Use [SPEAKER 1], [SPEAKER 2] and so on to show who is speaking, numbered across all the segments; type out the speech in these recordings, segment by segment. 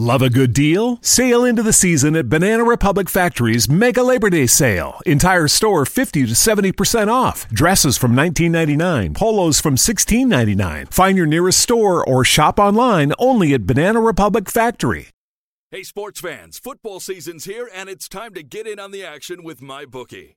[SPEAKER 1] Love a good deal? Sail into the season at Banana Republic Factory's Mega Labor Day Sale. Entire store 50 to 70% off. Dresses from 19.99, polos from 16.99. Find your nearest store or shop online only at Banana Republic Factory.
[SPEAKER 2] Hey sports fans, football season's here and it's time to get in on the action with MyBookie.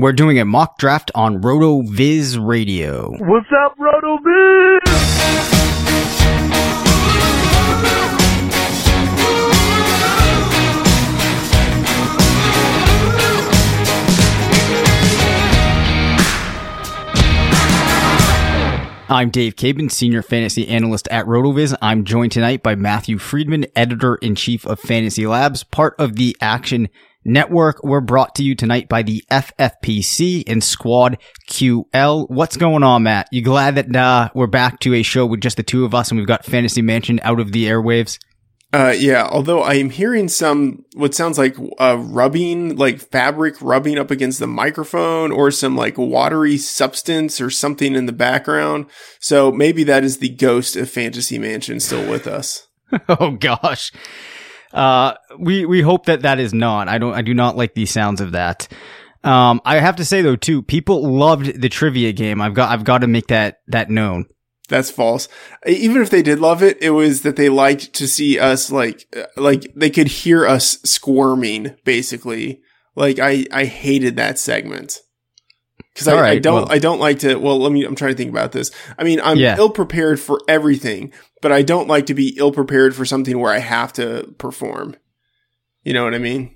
[SPEAKER 3] We're doing a mock draft on RotoViz Radio.
[SPEAKER 4] What's up, RotoViz?
[SPEAKER 3] I'm Dave Caban, Senior Fantasy Analyst at RotoViz. I'm joined tonight by Matthew Freedman, Editor in Chief of Fantasy Labs, part of the Action Network. We're brought to you tonight by the FFPC and Squad QL. What's going on, Matt? You glad that uh, we're back to a show with just the two of us and we've got Fantasy Mansion out of the airwaves?
[SPEAKER 5] Uh, yeah, although I am hearing some, what sounds like, uh, rubbing, like fabric rubbing up against the microphone or some like watery substance or something in the background. So maybe that is the ghost of Fantasy Mansion still with us.
[SPEAKER 3] oh gosh. Uh, we, we hope that that is not. I don't, I do not like the sounds of that. Um, I have to say though, too, people loved the trivia game. I've got, I've got to make that, that known.
[SPEAKER 5] That's false. Even if they did love it, it was that they liked to see us like, uh, like they could hear us squirming, basically. Like I, I hated that segment. Cause I,
[SPEAKER 3] right,
[SPEAKER 5] I don't,
[SPEAKER 3] well-
[SPEAKER 5] I don't like to, well, let me, I'm trying to think about this. I mean, I'm
[SPEAKER 3] Yeah.
[SPEAKER 5] ill prepared for everything, but I don't like to be ill prepared for something where I have to perform. You know what I mean?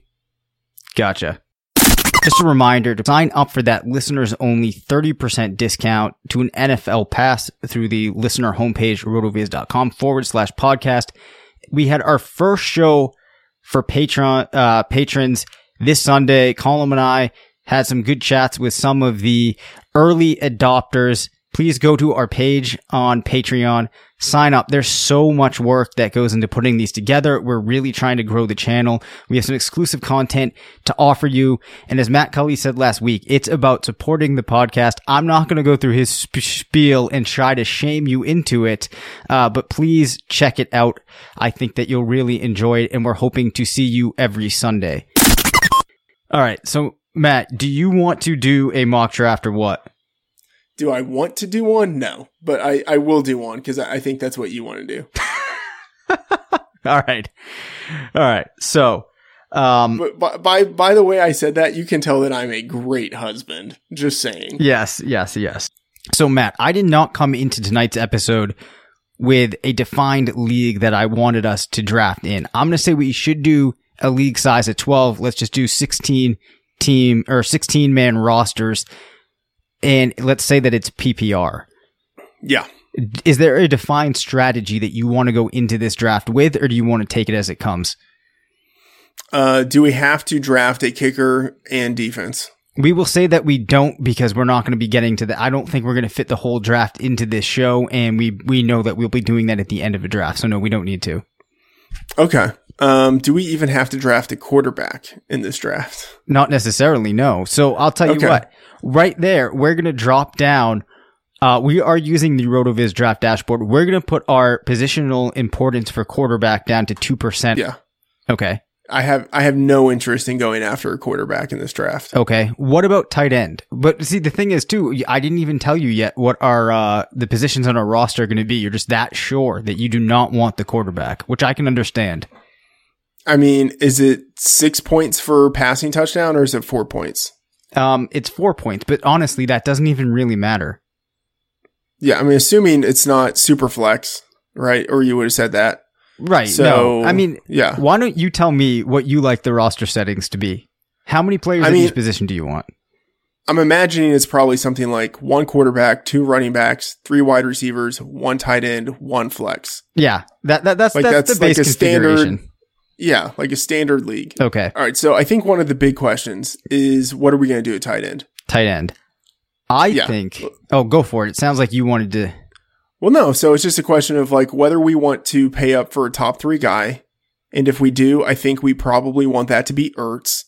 [SPEAKER 3] Gotcha. Just a reminder to sign up for that listeners only 30% discount to an NFL pass through the listener homepage, rotoviz.com forward slash podcast. We had our first show for patron, uh, patrons this Sunday. Colin and I had some good chats with some of the early adopters please go to our page on Patreon, sign up. There's so much work that goes into putting these together. We're really trying to grow the channel. We have some exclusive content to offer you. And as Matt Cully said last week, it's about supporting the podcast. I'm not going to go through his sp- spiel and try to shame you into it. Uh, but please check it out. I think that you'll really enjoy it and we're hoping to see you every Sunday. All right. So Matt, do you want to do a mock draft or what?
[SPEAKER 5] Do I want to do one? No, but I, I will do one because I, I think that's what you want to do.
[SPEAKER 3] All right. All right. So, um,
[SPEAKER 5] But by, by by the way I said that, you can tell that I'm a great husband. Just saying.
[SPEAKER 3] yes, yes, yes. So, Matt, I did not come into tonight's episode with a defined league that I wanted us to draft in. I'm going to say we should do a league size at 12. Let's just do 16 team or 16 man rosters. And let's say that it's PPR.
[SPEAKER 5] Yeah.
[SPEAKER 3] Is there a defined strategy that you want to go into this draft with, or do you want to take it as it comes?
[SPEAKER 5] Uh, do we have to draft a kicker and defense?
[SPEAKER 3] We will say that we don't because we're not going to be getting to that. I don't think we're going to fit the whole draft into this show, and we we know that we'll be doing that at the end of a draft. So no, we don't need to.
[SPEAKER 5] Okay. Um, do we even have to draft a quarterback in this draft?
[SPEAKER 3] Not necessarily, no. So I'll tell you
[SPEAKER 5] Okay.
[SPEAKER 3] what. Right there, we're going to drop down. Uh, we are using the RotoViz draft dashboard. We're going to put our positional importance for quarterback down to two percent.
[SPEAKER 5] Yeah.
[SPEAKER 3] Okay.
[SPEAKER 5] I have I have no interest in going after a quarterback in this draft.
[SPEAKER 3] Okay. What about tight end? But see, the thing is too, I didn't even tell you yet what our, uh, the positions on our roster are going to be. You're just that sure that you do not want the quarterback, which I can understand.
[SPEAKER 5] I mean, is it six points for passing touchdown or is it four points?
[SPEAKER 3] Um, it's four points, but honestly, that doesn't even really matter.
[SPEAKER 5] Yeah, I mean, assuming it's not super flex, right? Or you would have said that.
[SPEAKER 3] Right.
[SPEAKER 5] So
[SPEAKER 3] no, I mean,
[SPEAKER 5] yeah.
[SPEAKER 3] why don't you tell me what you like the roster settings to be? How many players
[SPEAKER 5] I
[SPEAKER 3] at
[SPEAKER 5] mean-
[SPEAKER 3] each position do you want?
[SPEAKER 5] I'm imagining it's probably something like one quarterback, two running backs, three wide receivers, one tight end, one flex.
[SPEAKER 3] Yeah, that, that that's
[SPEAKER 5] Like
[SPEAKER 3] that's,
[SPEAKER 5] that's
[SPEAKER 3] the base
[SPEAKER 5] like a standard-. Yeah, like a standard league.
[SPEAKER 3] Okay,
[SPEAKER 5] All right, so I think one of the big questions is what are we going to do at tight end?
[SPEAKER 3] tight end. I
[SPEAKER 5] Yeah.
[SPEAKER 3] think. Oh, go for it. It sounds like you wanted to.
[SPEAKER 5] Well, no. So it's just a question of like whether we want to pay up for a top three guy, and if we do, I think we probably want that to be Ertz.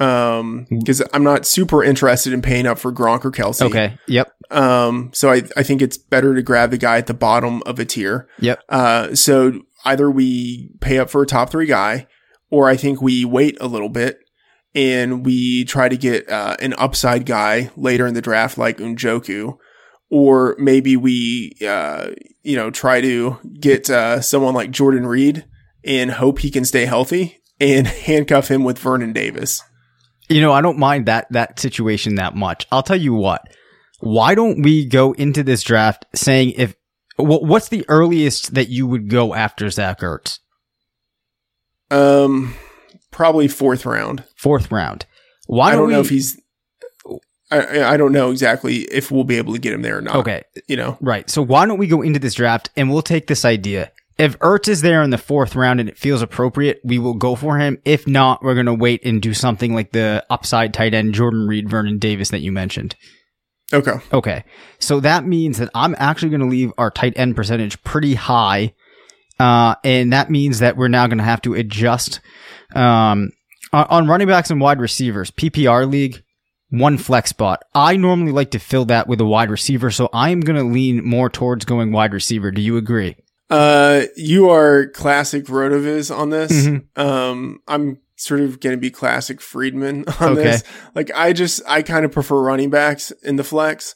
[SPEAKER 5] Um, because I'm not super interested in paying up for Gronk or Kelce.
[SPEAKER 3] Okay. Yep.
[SPEAKER 5] Um, so I I think it's better to grab the guy at the bottom of a tier.
[SPEAKER 3] Yep.
[SPEAKER 5] Uh, so either we pay up for a top three guy, or I think we wait a little bit and we try to get uh, an upside guy later in the draft, like Njoku, or maybe we, uh, you know, try to get uh, someone like Jordan Reed and hope he can stay healthy and handcuff him with Vernon Davis.
[SPEAKER 3] You know, I don't mind that that situation that much. I'll tell you what. Why don't we go into this draft saying if wh- what's the earliest that you would go after Zach Ertz?
[SPEAKER 5] Um, probably fourth round.
[SPEAKER 3] Fourth round. Why
[SPEAKER 5] I don't
[SPEAKER 3] we,
[SPEAKER 5] know if he's. I, I don't know exactly if we'll be able to get him there or not.
[SPEAKER 3] Okay,
[SPEAKER 5] You know,
[SPEAKER 3] right. So why don't we go into this draft and we'll take this idea. If Ertz is there in the fourth round and it feels appropriate, we will go for him. If not, we're going to wait and do something like the upside tight end Jordan Reed, Vernon Davis that you mentioned.
[SPEAKER 5] okay.
[SPEAKER 3] Okay. So that means that I'm actually going to leave our tight end percentage pretty high. Uh, and that means that we're now going to have to adjust, um, on, on running backs and wide receivers, PPR league, one flex spot. I normally like to fill that with a wide receiver. So I am going to lean more towards going wide receiver. Do you agree?
[SPEAKER 5] Uh, you are classic Rotoviz on this.
[SPEAKER 3] Mhm.
[SPEAKER 5] Um, I'm sort of going to be classic Freedman on
[SPEAKER 3] Okay.
[SPEAKER 5] this. Like, I just, I kind of prefer running backs in the flex.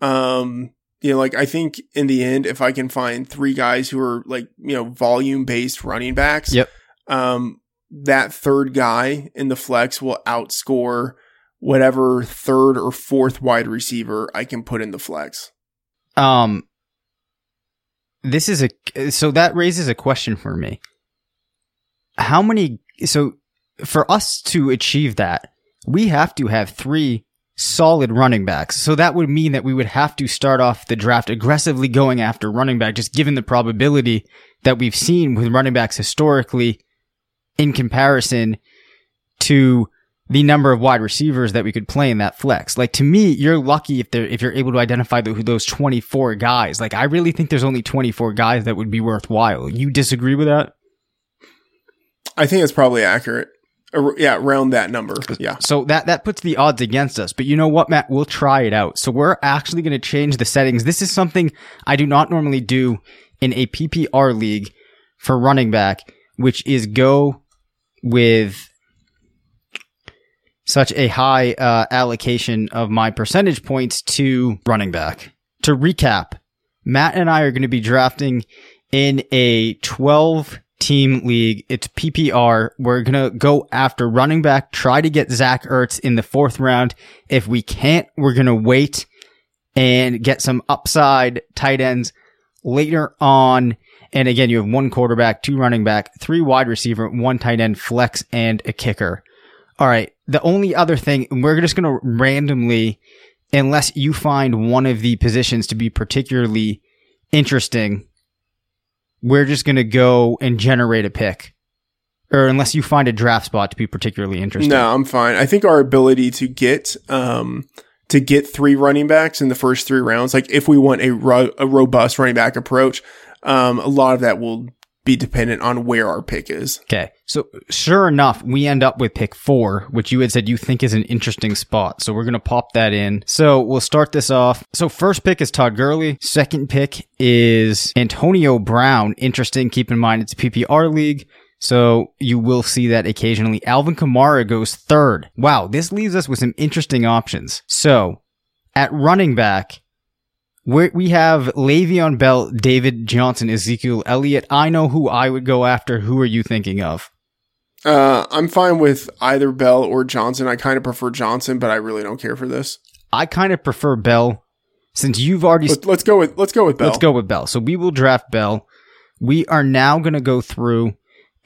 [SPEAKER 5] Um, you know, like I think in the end, if I can find three guys who are like, you know, volume based running backs,
[SPEAKER 3] Yep.
[SPEAKER 5] um, that third guy in the flex will outscore whatever third or fourth wide receiver I can put in the flex.
[SPEAKER 3] Um, this is a so that raises a question for me. How many? So for us to achieve that, we have to have three solid running backs. So that would mean that we would have to start off the draft aggressively going after running back, just given the probability that we've seen with running backs historically in comparison to the number of wide receivers that we could play in that flex. Like to me, you're lucky if they're if you're able to identify the, those 24 guys. Like I really think there's only 24 guys that would be worthwhile. You disagree with that?
[SPEAKER 5] I think it's probably accurate. Yeah, around that number. Yeah.
[SPEAKER 3] So that that puts the odds against us. But you know what, Matt? We'll try it out. So we're actually going to change the settings. This is something I do not normally do in a PPR league for running back, which is go with such a high uh, allocation of my percentage points to running back. To recap, Matt and I are going to be drafting in a 12 team league. It's PPR. We're going to go after running back, try to get Zach Ertz in the fourth round. If we can't, we're going to wait and get some upside tight ends later on. And again, you have one quarterback, two running back, three wide receiver, one tight end, flex, and a kicker. All right. The only other thing, we're just going to randomly, unless you find one of the positions to be particularly interesting, we're just going to go and generate a pick. Or unless you find a draft spot to be particularly interesting.
[SPEAKER 5] No, I'm fine. I think our ability to get um to get three running backs in the first three rounds, like if we want a ro- a robust running back approach, um, a lot of that will be dependent on where our pick is.
[SPEAKER 3] Okay. So sure enough, we end up with pick four, which you had said you think is an interesting spot. So we're going to pop that in. So we'll start this off. So first pick is Todd Gurley. Second pick is Antonio Brown. Interesting. Keep in mind it's a PPR league. So you will see that occasionally. Alvin Kamara goes third. Wow. This leaves us with some interesting options. So at running back, we we have Le'Veon Bell, David Johnson, Ezekiel Elliott. I know who I would go after. Who are you thinking of?
[SPEAKER 5] Uh, I'm fine with either Bell or Johnson. I kind of prefer Johnson, but I really don't care for this.
[SPEAKER 3] I kind of prefer Bell since you've already.
[SPEAKER 5] Let, let's go with let's go with Bell.
[SPEAKER 3] Let's go with Bell. So we will draft Bell. We are now going to go through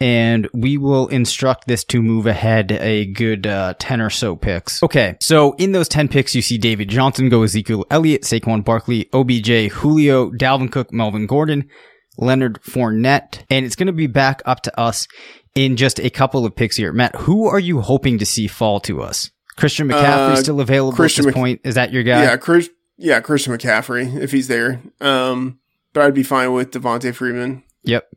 [SPEAKER 3] and we will instruct this to move ahead a good uh, 10 or so picks. Okay, so in those 10 picks, you see David Johnson go Ezekiel Elliott, Saquon Barkley, OBJ, Julio, Dalvin Cook, Melvin Gordon, Leonard Fournette, and it's going to be back up to us in just a couple of picks here. Matt, who are you hoping to see fall to us? Christian McCaffrey
[SPEAKER 5] Uh,
[SPEAKER 3] still available
[SPEAKER 5] Christian
[SPEAKER 3] at this
[SPEAKER 5] Mc-
[SPEAKER 3] point? Is that your guy?
[SPEAKER 5] Yeah, Chris. Yeah, Christian McCaffrey if he's there. Um, but I'd be fine with Devonta Freeman.
[SPEAKER 3] Yep.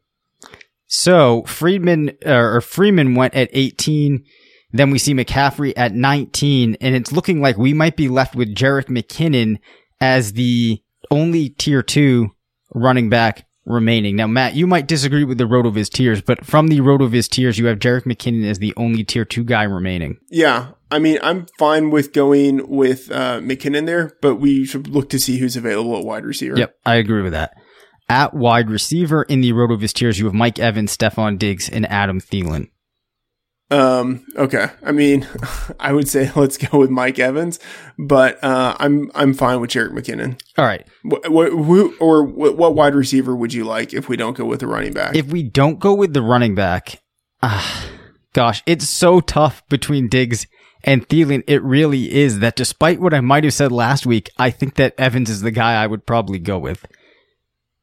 [SPEAKER 3] So Freedman uh, or Freeman went at 18. Then we see McCaffrey at 19, and it's looking like we might be left with Jerick McKinnon as the only tier two running back remaining. Now, Matt, you might disagree with the Rotoviz tiers, but from the Rotoviz tiers, you have Jerick McKinnon as the only tier two guy remaining.
[SPEAKER 5] Yeah, I mean, I'm fine with going with uh, McKinnon there, but we should look to see who's available at wide receiver.
[SPEAKER 3] Yep, I agree with that. At wide receiver in the Rotoviz tiers, you have Mike Evans, Stefon Diggs, and Adam Thielen.
[SPEAKER 5] Um. Okay. I mean, I would say let's go with Mike Evans, but uh, I'm I'm fine with Jerick McKinnon.
[SPEAKER 3] All right.
[SPEAKER 5] What, what who or what, what wide receiver would you like if we don't go with the running back?
[SPEAKER 3] if we don't go with the running back, ah, gosh, it's so tough between Diggs and Thielen. It really is that despite what I might have said last week, I think that Evans is the guy I would probably go with.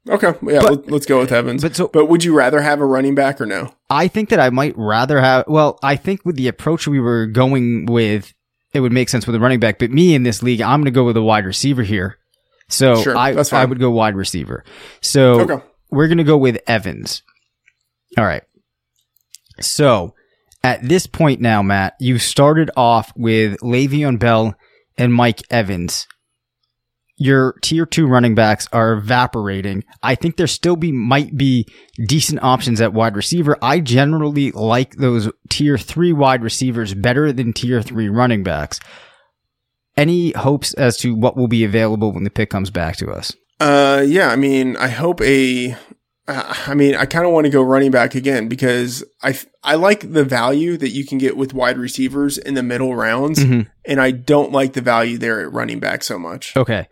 [SPEAKER 5] Okay. Yeah.
[SPEAKER 3] But-
[SPEAKER 5] let, us go with Evans.
[SPEAKER 3] but so-
[SPEAKER 5] but would you rather have a running back or no?
[SPEAKER 3] I think that I might rather have, well, I think with the approach we were going with, it would make sense with a running back, but me in this league, I'm going to go with a wide receiver here. So
[SPEAKER 5] Sure,
[SPEAKER 3] I, I would go wide receiver. So
[SPEAKER 5] Okay.
[SPEAKER 3] we're going to go with Evans. All right. So at this point now, Matt, you started off with Le'Veon Bell and Mike Evans. Your tier two running backs are evaporating. I think there still be might be decent options at wide receiver. I generally like those tier three wide receivers better than tier three running backs. Any hopes as to what will be available when the pick comes back to us?
[SPEAKER 5] Uh, yeah. I mean, I hope a. Uh, I mean, I kind of want to go running back again because I I like the value that you can get with wide receivers in the middle rounds,
[SPEAKER 3] Mhm.
[SPEAKER 5] and I don't like the value there at running back so much.
[SPEAKER 3] Okay.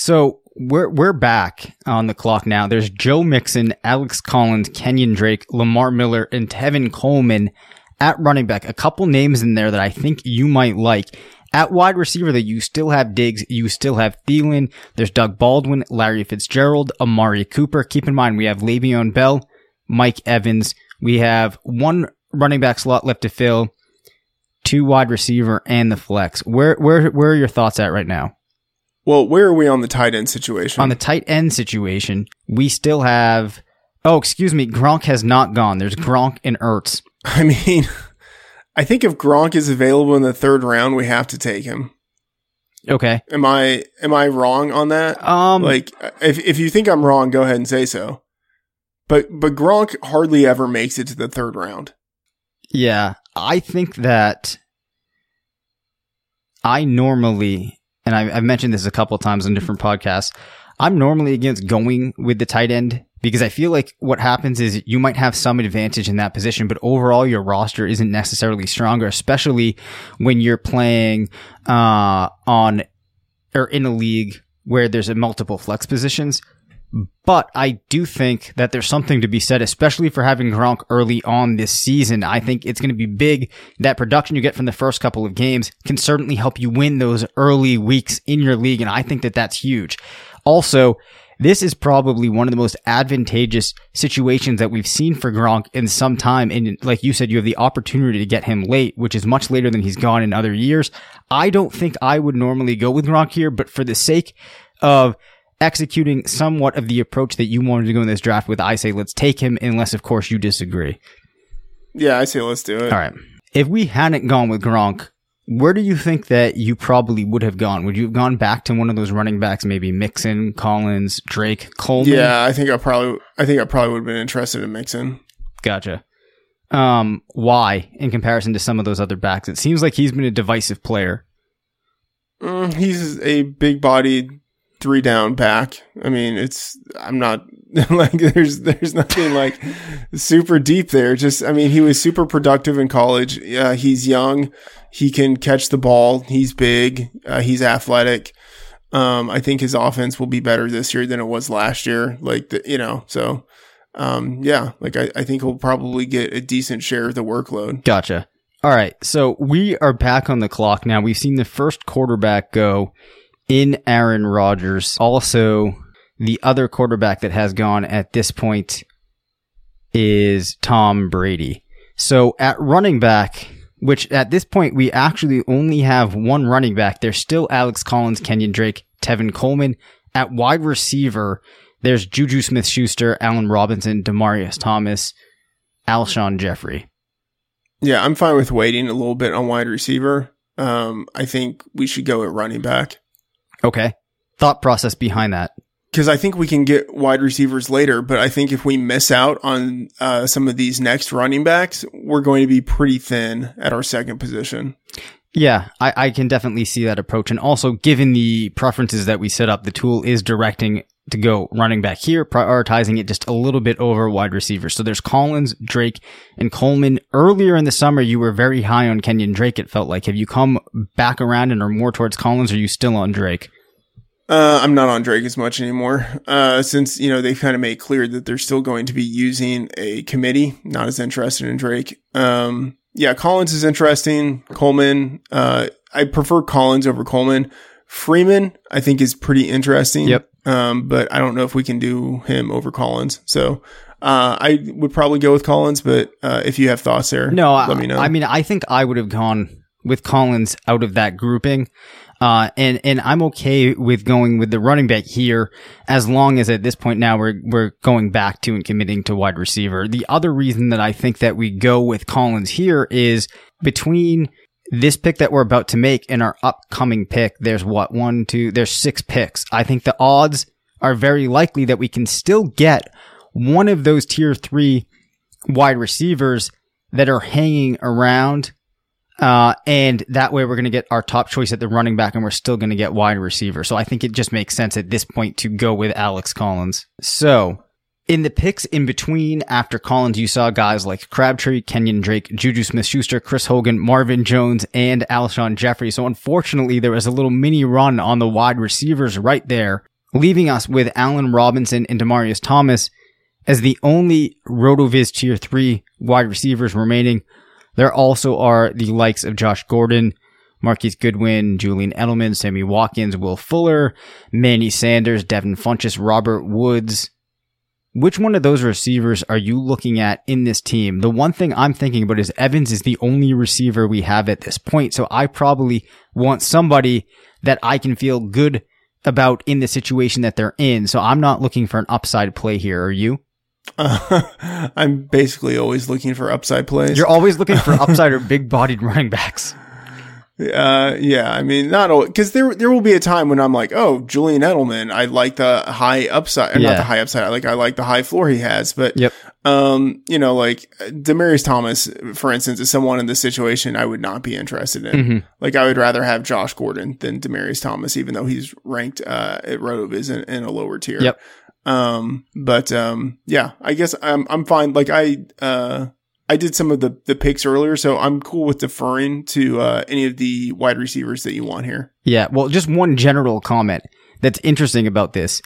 [SPEAKER 3] So we're we're back on the clock now. There's Joe Mixon, Alex Collins, Kenyon Drake, Lamar Miller, and Tevin Coleman at running back. A couple names in there that I think you might like. At wide receiver, that you still have Diggs, you still have Thielen. There's Doug Baldwin, Larry Fitzgerald, Amari Cooper. Keep in mind we have Le'Veon Bell, Mike Evans. We have one running back slot left to fill two wide receiver, and the flex. Where where where are your thoughts at right now?
[SPEAKER 5] Well, where are we on the tight end situation?
[SPEAKER 3] On the tight end situation, we still have. Oh, excuse me. Gronk has not gone. There's Gronk and Ertz.
[SPEAKER 5] I mean, I think if Gronk is available in the third round, we have to take him.
[SPEAKER 3] Okay.
[SPEAKER 5] Am I am I wrong on that?
[SPEAKER 3] Um.
[SPEAKER 5] like, if if you think I'm wrong, go ahead and say so. But but Gronk hardly ever makes it to the third round.
[SPEAKER 3] Yeah, I think that I normally, and I've, I've mentioned this a couple of times on different podcasts. I'm normally against going with the tight end because I feel like what happens is you might have some advantage in that position, but overall your roster isn't necessarily stronger, especially when you're playing uh, on or in a league where there's a multiple flex positions. But I do think that there's something to be said, especially for having Gronk early on this season. I think it's going to be big. That production you get from the first couple of games can certainly help you win those early weeks in your league. And I think that that's huge. Also, this is probably one of the most advantageous situations that we've seen for Gronk in some time. And like you said, you have the opportunity to get him late, which is much later than he's gone in other years. I don't think I would normally go with Gronk here, but for the sake of executing somewhat of the approach that you wanted to go in this draft with, I say let's take him, unless of course you disagree.
[SPEAKER 5] Yeah, I say let's do it.
[SPEAKER 3] All right. If we hadn't gone with Gronk, where do you think that you probably would have gone? Would you have gone back to one of those running backs, maybe Mixon, Collins, Drake, Coleman?
[SPEAKER 5] Yeah, I think I probably I think I probably would have been interested in Mixon.
[SPEAKER 3] Gotcha. Um, why in comparison to some of those other backs? It seems like he's been a divisive player.
[SPEAKER 5] Mm, he's a big bodied three down back. I mean, it's I'm not like there's there's nothing like super deep there. Just I mean, he was super productive in college. Yeah, he's young. He can catch the ball. He's big. Uh, he's athletic. Um, I think his offense will be better this year than it was last year. Like the, you know, so um, yeah, like I, I think he'll probably get a decent share of the workload.
[SPEAKER 3] Gotcha. All right, so we are back on the clock now. We've seen the first quarterback go in Aaron Rodgers. Also, the other quarterback that has gone at this point is Tom Brady. So at running back, which at this point we actually only have one running back, there's still Alex Collins, Kenyon Drake, Tevin Coleman. At wide receiver, there's Juju Smith Schuster, Allen Robinson, Demaryius Thomas, Alshon Jeffery.
[SPEAKER 5] Yeah, I'm fine with waiting a little bit on wide receiver. Um, I think we should go at running back.
[SPEAKER 3] Okay. Thought process behind that.
[SPEAKER 5] Because I think we can get wide receivers later, but I think if we miss out on uh, some of these next running backs, we're going to be pretty thin at our second position.
[SPEAKER 3] Yeah, I, I can definitely see that approach. And also, given the preferences that we set up, the tool is directing to go running back here, prioritizing it just a little bit over wide receiver. So there's Collins, Drake, and Coleman. Earlier in the summer, you were very high on Kenyon Drake, it felt like. Have you come back around and are more towards Collins, or are you still on Drake?
[SPEAKER 5] Uh, I'm not on Drake as much anymore. Uh, since, you know, they kind of made clear that they're still going to be using a committee, not as interested in Drake. Um, yeah, Collins is interesting. Coleman, uh, I prefer Collins over Coleman. Freeman, I think is pretty interesting.
[SPEAKER 3] Yep.
[SPEAKER 5] Um, but I don't know if we can do him over Collins. So, uh, I would probably go with Collins, but, uh, if you have thoughts there,
[SPEAKER 3] No,
[SPEAKER 5] let
[SPEAKER 3] I,
[SPEAKER 5] me know.
[SPEAKER 3] I mean, I think I would have gone with Collins out of that grouping. Uh, and, and I'm okay with going with the running back here as long as at this point now we're, we're going back to and committing to wide receiver. The other reason that I think that we go with Collins here is between this pick that we're about to make in our upcoming pick, there's what, one, two, there's six picks. I think the odds are very likely that we can still get one of those tier three wide receivers that are hanging around uh, and that way we're going to get our top choice at the running back and we're still going to get wide receiver. So I think it just makes sense at this point to go with Alex Collins. So in the picks in between after Collins, you saw guys like Crabtree, Kenyon Drake, Juju Smith Schuster, Chris Hogan, Marvin Jones, and Alshon Jeffery. So unfortunately, there was a little mini run on the wide receivers right there, leaving us with Allen Robinson and Demaryius Thomas as the only RotoViz tier three wide receivers remaining. There also are the likes of Josh Gordon, Marquise Goodwin, Julian Edelman, Sammy Watkins, Will Fuller, Manny Sanders, Devin Funchess, Robert Woods, which one of those receivers are you looking at in this team? The one thing I'm thinking about is Evans is the only receiver we have at this point. So I probably want somebody that I can feel good about in the situation that they're in. So I'm not looking for an upside play here. Are you?
[SPEAKER 5] Uh, I'm basically always looking for upside plays.
[SPEAKER 3] You're always looking for upside or big bodied running backs.
[SPEAKER 5] Uh, yeah, I mean, not because there there will be a time when I'm like, oh, Julian Edelman, I like the high upside,
[SPEAKER 3] Yeah.
[SPEAKER 5] not the high upside, I like I like the high floor he has, but
[SPEAKER 3] Yep.
[SPEAKER 5] um, you know, like Demaryius Thomas, for instance, is someone in this situation I would not be interested in.
[SPEAKER 3] Mhm.
[SPEAKER 5] Like, I would rather have Josh Gordon than Demaryius Thomas, even though he's ranked uh at Rotoviz in, in a lower tier.
[SPEAKER 3] Yep.
[SPEAKER 5] Um, but um, yeah, I guess I'm I'm fine. Like I uh. I did some of the, the picks earlier, so I'm cool with deferring to uh, any of the wide receivers that you want here.
[SPEAKER 3] Yeah. Well, just one general comment that's interesting about this.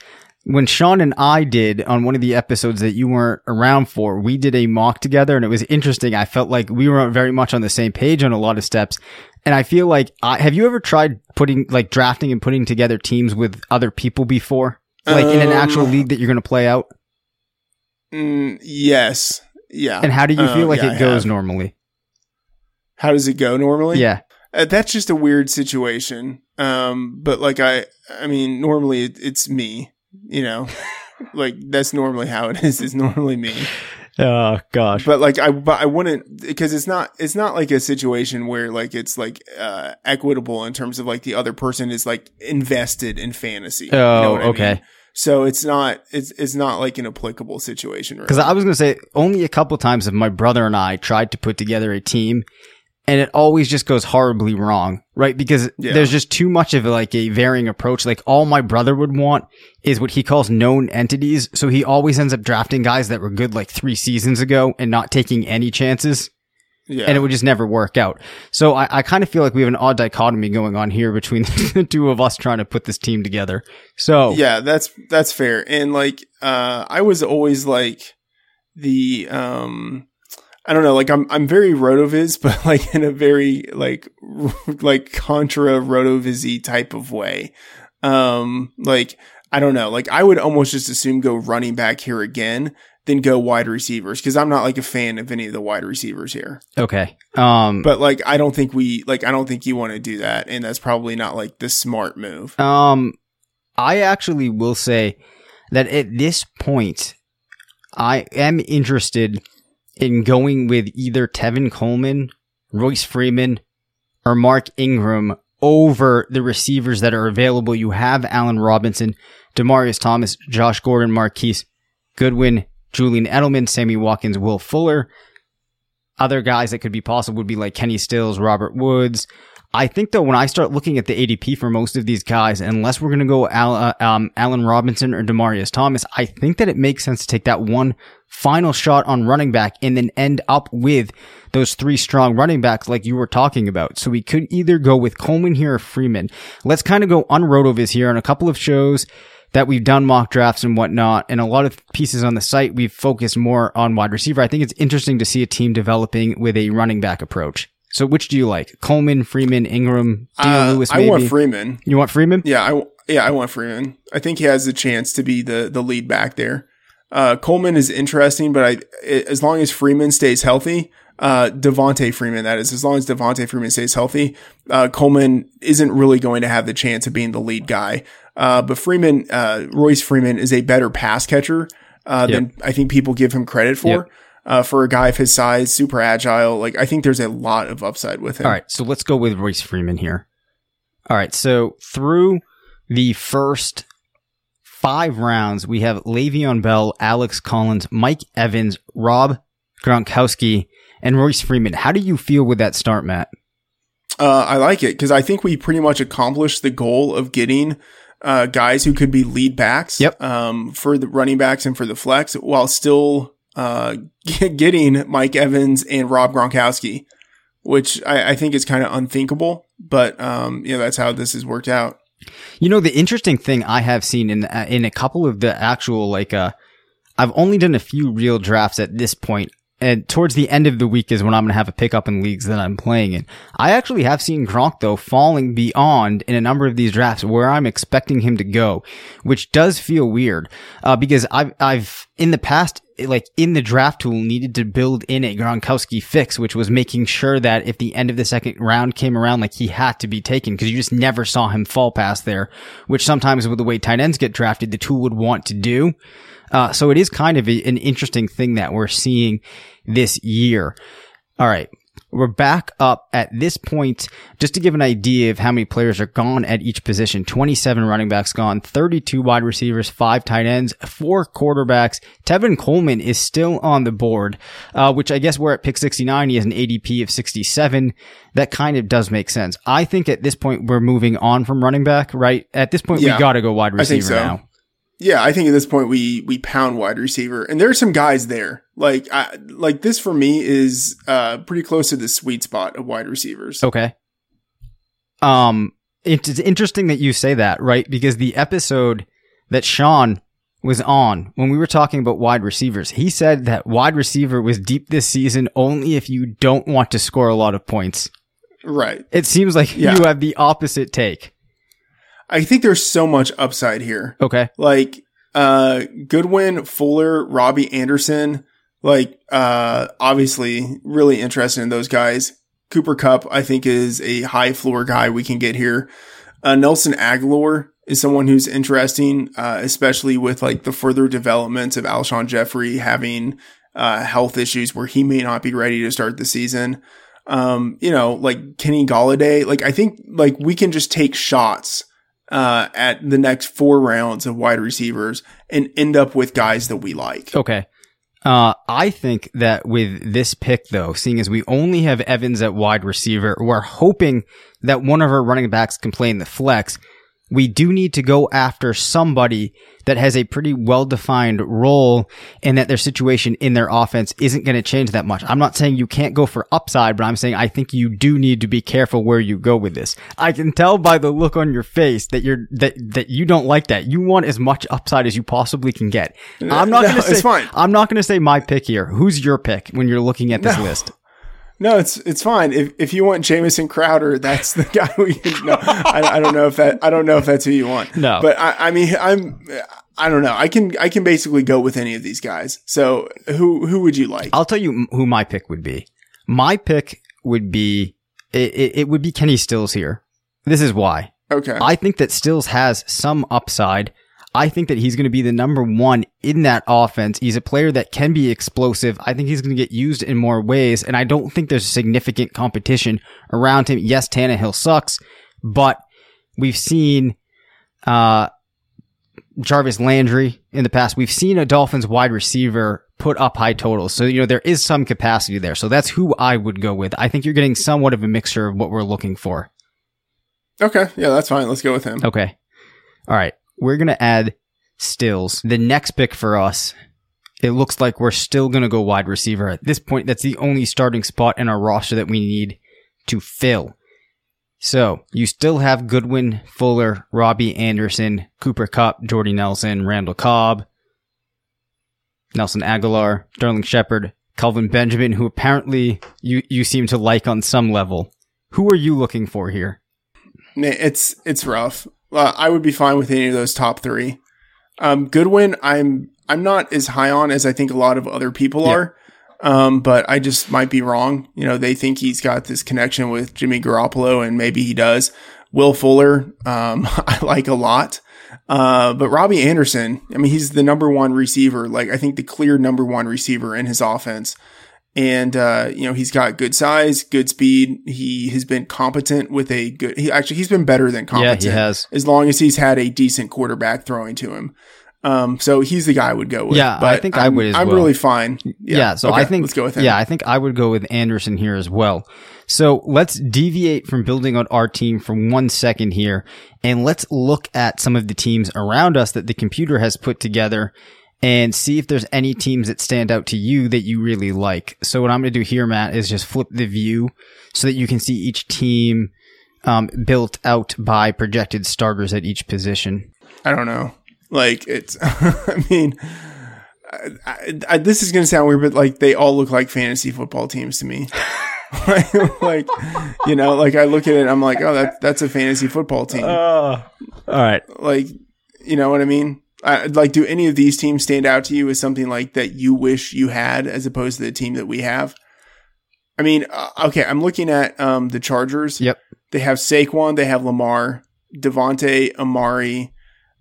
[SPEAKER 3] When Sean and I did on one of the episodes that you weren't around for, we did a mock together and it was interesting. I felt like we were very much on the same page on a lot of steps. And I feel like, I, have you ever tried putting, like drafting and putting together teams with other people before? Like in an actual
[SPEAKER 5] Um,
[SPEAKER 3] league that you're going to play out?
[SPEAKER 5] Mm, yes, yeah.
[SPEAKER 3] And how do you feel like
[SPEAKER 5] yeah, I
[SPEAKER 3] it goes
[SPEAKER 5] have.
[SPEAKER 3] normally?
[SPEAKER 5] How does it go normally?
[SPEAKER 3] Yeah.
[SPEAKER 5] Uh, that's just a weird situation. Um, but like I, I mean, normally it, it's me. You know, like that's normally how it is. It's normally me.
[SPEAKER 3] Oh gosh.
[SPEAKER 5] But like I, but I wouldn't because it's not. It's not like a situation where like it's like uh equitable in terms of like the other person is like invested in fantasy. You know
[SPEAKER 3] Oh,
[SPEAKER 5] what I mean? So it's not. It's it's not like an applicable situation. Really.
[SPEAKER 3] Because I was going to say, only a couple times have my brother and I tried to put together a team, and it always just goes horribly wrong, right? Because
[SPEAKER 5] Yeah.
[SPEAKER 3] there's just too much of like a varying approach. Like all my brother would want is what he calls known entities. So he always ends up drafting guys that were good like three seasons ago and not taking any chances.
[SPEAKER 5] Yeah.
[SPEAKER 3] And it would just never work out. So I, I kind of feel like we have an odd dichotomy going on here between the two of us trying to put this team together. So
[SPEAKER 5] Yeah, that's that's fair. And like uh I was always like the um I don't know, like I'm I'm very rotoviz, but like in a very like like contra rotovizy type of way. Um like I don't know, like I would almost just assume go running back here again than go wide receivers because I'm not like a fan of any of the wide receivers here.
[SPEAKER 3] okay. Um,
[SPEAKER 5] But like I don't think we like I don't think you want to do that and that's probably not like the smart move.
[SPEAKER 3] Um, I actually will say that at this point, I am interested in going with either Tevin Coleman, Royce Freeman, or Mark Ingram over the receivers that are available. You have Allen Robinson, Demaryius Thomas, Josh Gordon, Marquise Goodwin, Julian Edelman, Sammy Watkins, Will Fuller. Other guys that could be possible would be like Kenny Stills, Robert Woods. I think though, when I start looking at the ADP for most of these guys, unless we're going to go Al, uh, um, Allen Robinson or Demaryius Thomas, I think that it makes sense to take that one final shot on running back and then end up with those three strong running backs like you were talking about. So we could either go with Coleman here or Freeman. Let's kind of go on Rotoviz here on a couple of shows that we've done mock drafts and whatnot, and a lot of pieces on the site, we've focused more on wide receiver. I think it's interesting to see a team developing with a running back approach. So which do you like? Coleman, Freeman, Ingram, Dion
[SPEAKER 5] Uh,
[SPEAKER 3] Lewis,
[SPEAKER 5] I want Freeman.
[SPEAKER 3] you want Freeman?
[SPEAKER 5] Yeah, I yeah I want Freeman. I think he has the chance to be the the lead back there. Uh, Coleman is interesting, but i- as long as Freeman stays healthy, uh, Devonta Freeman that is, as long as Devonta Freeman stays healthy, uh, Coleman isn't really going to have the chance of being the lead guy. Uh, but Freeman, uh, Royce Freeman is a better pass catcher uh, than I think people give him credit for.
[SPEAKER 3] Yep.
[SPEAKER 5] Uh, for a guy of his size, super agile, like I think there's a lot of upside with him.
[SPEAKER 3] All right, so let's go with Royce Freeman here. All right, so through the first five rounds, we have Le'Veon Bell, Alex Collins, Mike Evans, Rob Gronkowski, and Royce Freeman. How do you feel with that start, Matt?
[SPEAKER 5] Uh, I like it because I think we pretty much accomplished the goal of getting uh, guys who could be lead backs
[SPEAKER 3] Yep.
[SPEAKER 5] um, for the running backs and for the flex while still uh, getting Mike Evans and Rob Gronkowski, which I, I think is kind of unthinkable. But um, you know that's how this has worked out.
[SPEAKER 3] You know, the interesting thing I have seen in uh, in a couple of the actual like uh I've only done a few real drafts at this point and towards the end of the week is when I'm going to have a pickup in leagues that I'm playing in. I actually have seen Gronk though falling beyond in a number of these drafts where I'm expecting him to go, which does feel weird, uh, because I've, I've in the past, like in the draft tool needed to build in a Gronkowski fix, which was making sure that if the end of the second round came around, like he had to be taken because you just never saw him fall past there, which sometimes with the way tight ends get drafted, the tool would want to do. Uh, so it is kind of a, an interesting thing that we're seeing this year. All right. We're back up at this point, just to give an idea of how many players are gone at each position. 27 running backs gone, 32 wide receivers, 5 tight ends, 4 quarterbacks. Tevin Coleman is still on the board, uh, which I guess we're at pick 69. He has an ADP of 67. That kind of does make sense. I think at this point we're moving on from running back, right? At this point
[SPEAKER 5] Yeah,
[SPEAKER 3] we gotta go wide receiver
[SPEAKER 5] so.
[SPEAKER 3] now.
[SPEAKER 5] Yeah, I think at this point we we pound wide receiver, and there are some guys there. Like I, like this for me is uh pretty close to the sweet spot of wide receivers.
[SPEAKER 3] Okay. Um, it's interesting that you say that, right? Because the episode that Sean was on when we were talking about wide receivers, he said that wide receiver was deep this season only if you don't want to score a lot of points.
[SPEAKER 5] Right.
[SPEAKER 3] It seems like
[SPEAKER 5] Yeah.
[SPEAKER 3] you have the opposite take.
[SPEAKER 5] I think there's so much upside here.
[SPEAKER 3] Okay.
[SPEAKER 5] Like uh Goodwin, Fuller, Robbie Anderson, like uh obviously really interested in those guys. Cooper Kupp, I think, is a high floor guy we can get here. Uh, Nelson Agholor is someone who's interesting, uh, especially with like the further developments of Alshon Jeffery having uh, health issues where he may not be ready to start the season. Um, you know, like Kenny Golladay, like I think like we can just take shots uh, at the next four rounds of wide receivers and end up with guys that we like.
[SPEAKER 3] Okay. Uh, I think that with this pick, though, seeing as we only have Evans at wide receiver, we're hoping that one of our running backs can play in the flex. We do need to go after somebody that has a pretty well defined role and that their situation in their offense isn't going to change that much. I'm not saying you can't go for upside, but I'm saying I think you do need to be careful where you go with this. I can tell by the look on your face that you're, that, that you don't like that. You want as much upside as you possibly can get. I'm not
[SPEAKER 5] No,
[SPEAKER 3] going to say,
[SPEAKER 5] fine.
[SPEAKER 3] I'm not going to say my pick here. Who's your pick when you're looking at this
[SPEAKER 5] No.
[SPEAKER 3] list?
[SPEAKER 5] No, it's it's fine. If if you want Jamison Crowder, that's the guy we. No, I, I don't know if that I don't know if that's who you want.
[SPEAKER 3] No.
[SPEAKER 5] but I, I mean I'm I don't know. I can I can basically go with any of these guys. So who who would you like?
[SPEAKER 3] I'll tell you who my pick would be. My pick would be it, it, it would be Kenny Stills here. This is why.
[SPEAKER 5] okay,
[SPEAKER 3] I think that Stills has some upside. I think that he's going to be the number one in that offense. He's a player that can be explosive. I think he's going to get used in more ways, and I don't think there's significant competition around him. Yes, Tannehill sucks, but we've seen uh, Jarvis Landry in the past. We've seen a Dolphins wide receiver put up high totals. So, you know, there is some capacity there. So that's who I would go with. I think you're getting somewhat of a mixture of what we're looking for.
[SPEAKER 5] okay, yeah, that's fine. Let's go with him.
[SPEAKER 3] Okay. All right. We're going to add Stills. The next pick for us, it looks like we're still going to go wide receiver. At this point, that's the only starting spot in our roster that we need to fill. So you still have Goodwin, Fuller, Robbie Anderson, Cooper Kupp, Jordy Nelson, Randall Cobb, Nelson Agholor, Sterling Shepard, Kelvin Benjamin, who apparently you, you seem to like on some level. Who are you looking for here?
[SPEAKER 5] It's it's rough. Uh, I would be fine with any of those top three. Um, Goodwin, I'm I'm not as high on as I think a lot of other people
[SPEAKER 3] Yeah.
[SPEAKER 5] are. Um, but I just might be wrong. You know, they think he's got this connection with Jimmy Garoppolo, and maybe he does. Will Fuller, um, I like a lot. Uh, but Robbie Anderson, I mean, he's the number one receiver. Like, I think the clear number one receiver in his offense. And, uh, you know, he's got good size, good speed. He has been competent with a good, he actually, he's been better than competent.
[SPEAKER 3] Yeah, he has.
[SPEAKER 5] As long as he's had a decent quarterback throwing to him. Um, so he's the guy I would go with.
[SPEAKER 3] Yeah,
[SPEAKER 5] but I
[SPEAKER 3] think I
[SPEAKER 5] I'm-
[SPEAKER 3] would as
[SPEAKER 5] I'm
[SPEAKER 3] well.
[SPEAKER 5] really fine.
[SPEAKER 3] Yeah, so
[SPEAKER 5] Okay,
[SPEAKER 3] I think
[SPEAKER 5] let's go with him.
[SPEAKER 3] Yeah, I think I would go with Anderson here as well. So let's deviate from building on our team for one second here, and let's look at some of the teams around us that the computer has put together, and see if there's any teams that stand out to you that you really like. So what I'm going to do here, Matt, is just flip the view so that you can see each team um, built out by projected starters at each position.
[SPEAKER 5] I don't know. Like it's, I mean, I, I, this is going to sound weird, but like they all look like fantasy football teams to me. like, you know, like I look at it, I'm like, oh, that that's a fantasy football team.
[SPEAKER 3] Uh, all right.
[SPEAKER 5] Like, you know what I mean? I, like, do any of these teams stand out to you as something like that you wish you had, as opposed to the team that we have? I mean, uh, okay, I'm looking at um, the Chargers.
[SPEAKER 3] Yep.
[SPEAKER 5] They have Saquon, they have Lamar, Devonta, Amari.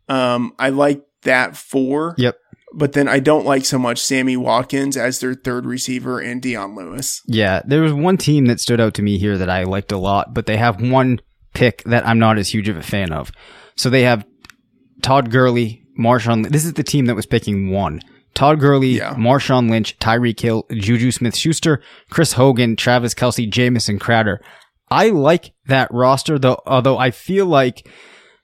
[SPEAKER 5] Um, I like that four.
[SPEAKER 3] Yep.
[SPEAKER 5] But then I don't like so much Sammy Watkins as their third receiver and Dion Lewis.
[SPEAKER 3] Yeah, there was one team that stood out to me here that I liked a lot, but they have one pick that I'm not as huge of a fan of. So they have Todd Gurley, Marshawn. This is the team that was picking one. Todd Gurley,
[SPEAKER 5] Yeah.
[SPEAKER 3] Marshawn Lynch, Tyreek Hill, Juju Smith Schuster, Chris Hogan, Travis Kelce, Jamison Crowder. I like that roster though, although I feel like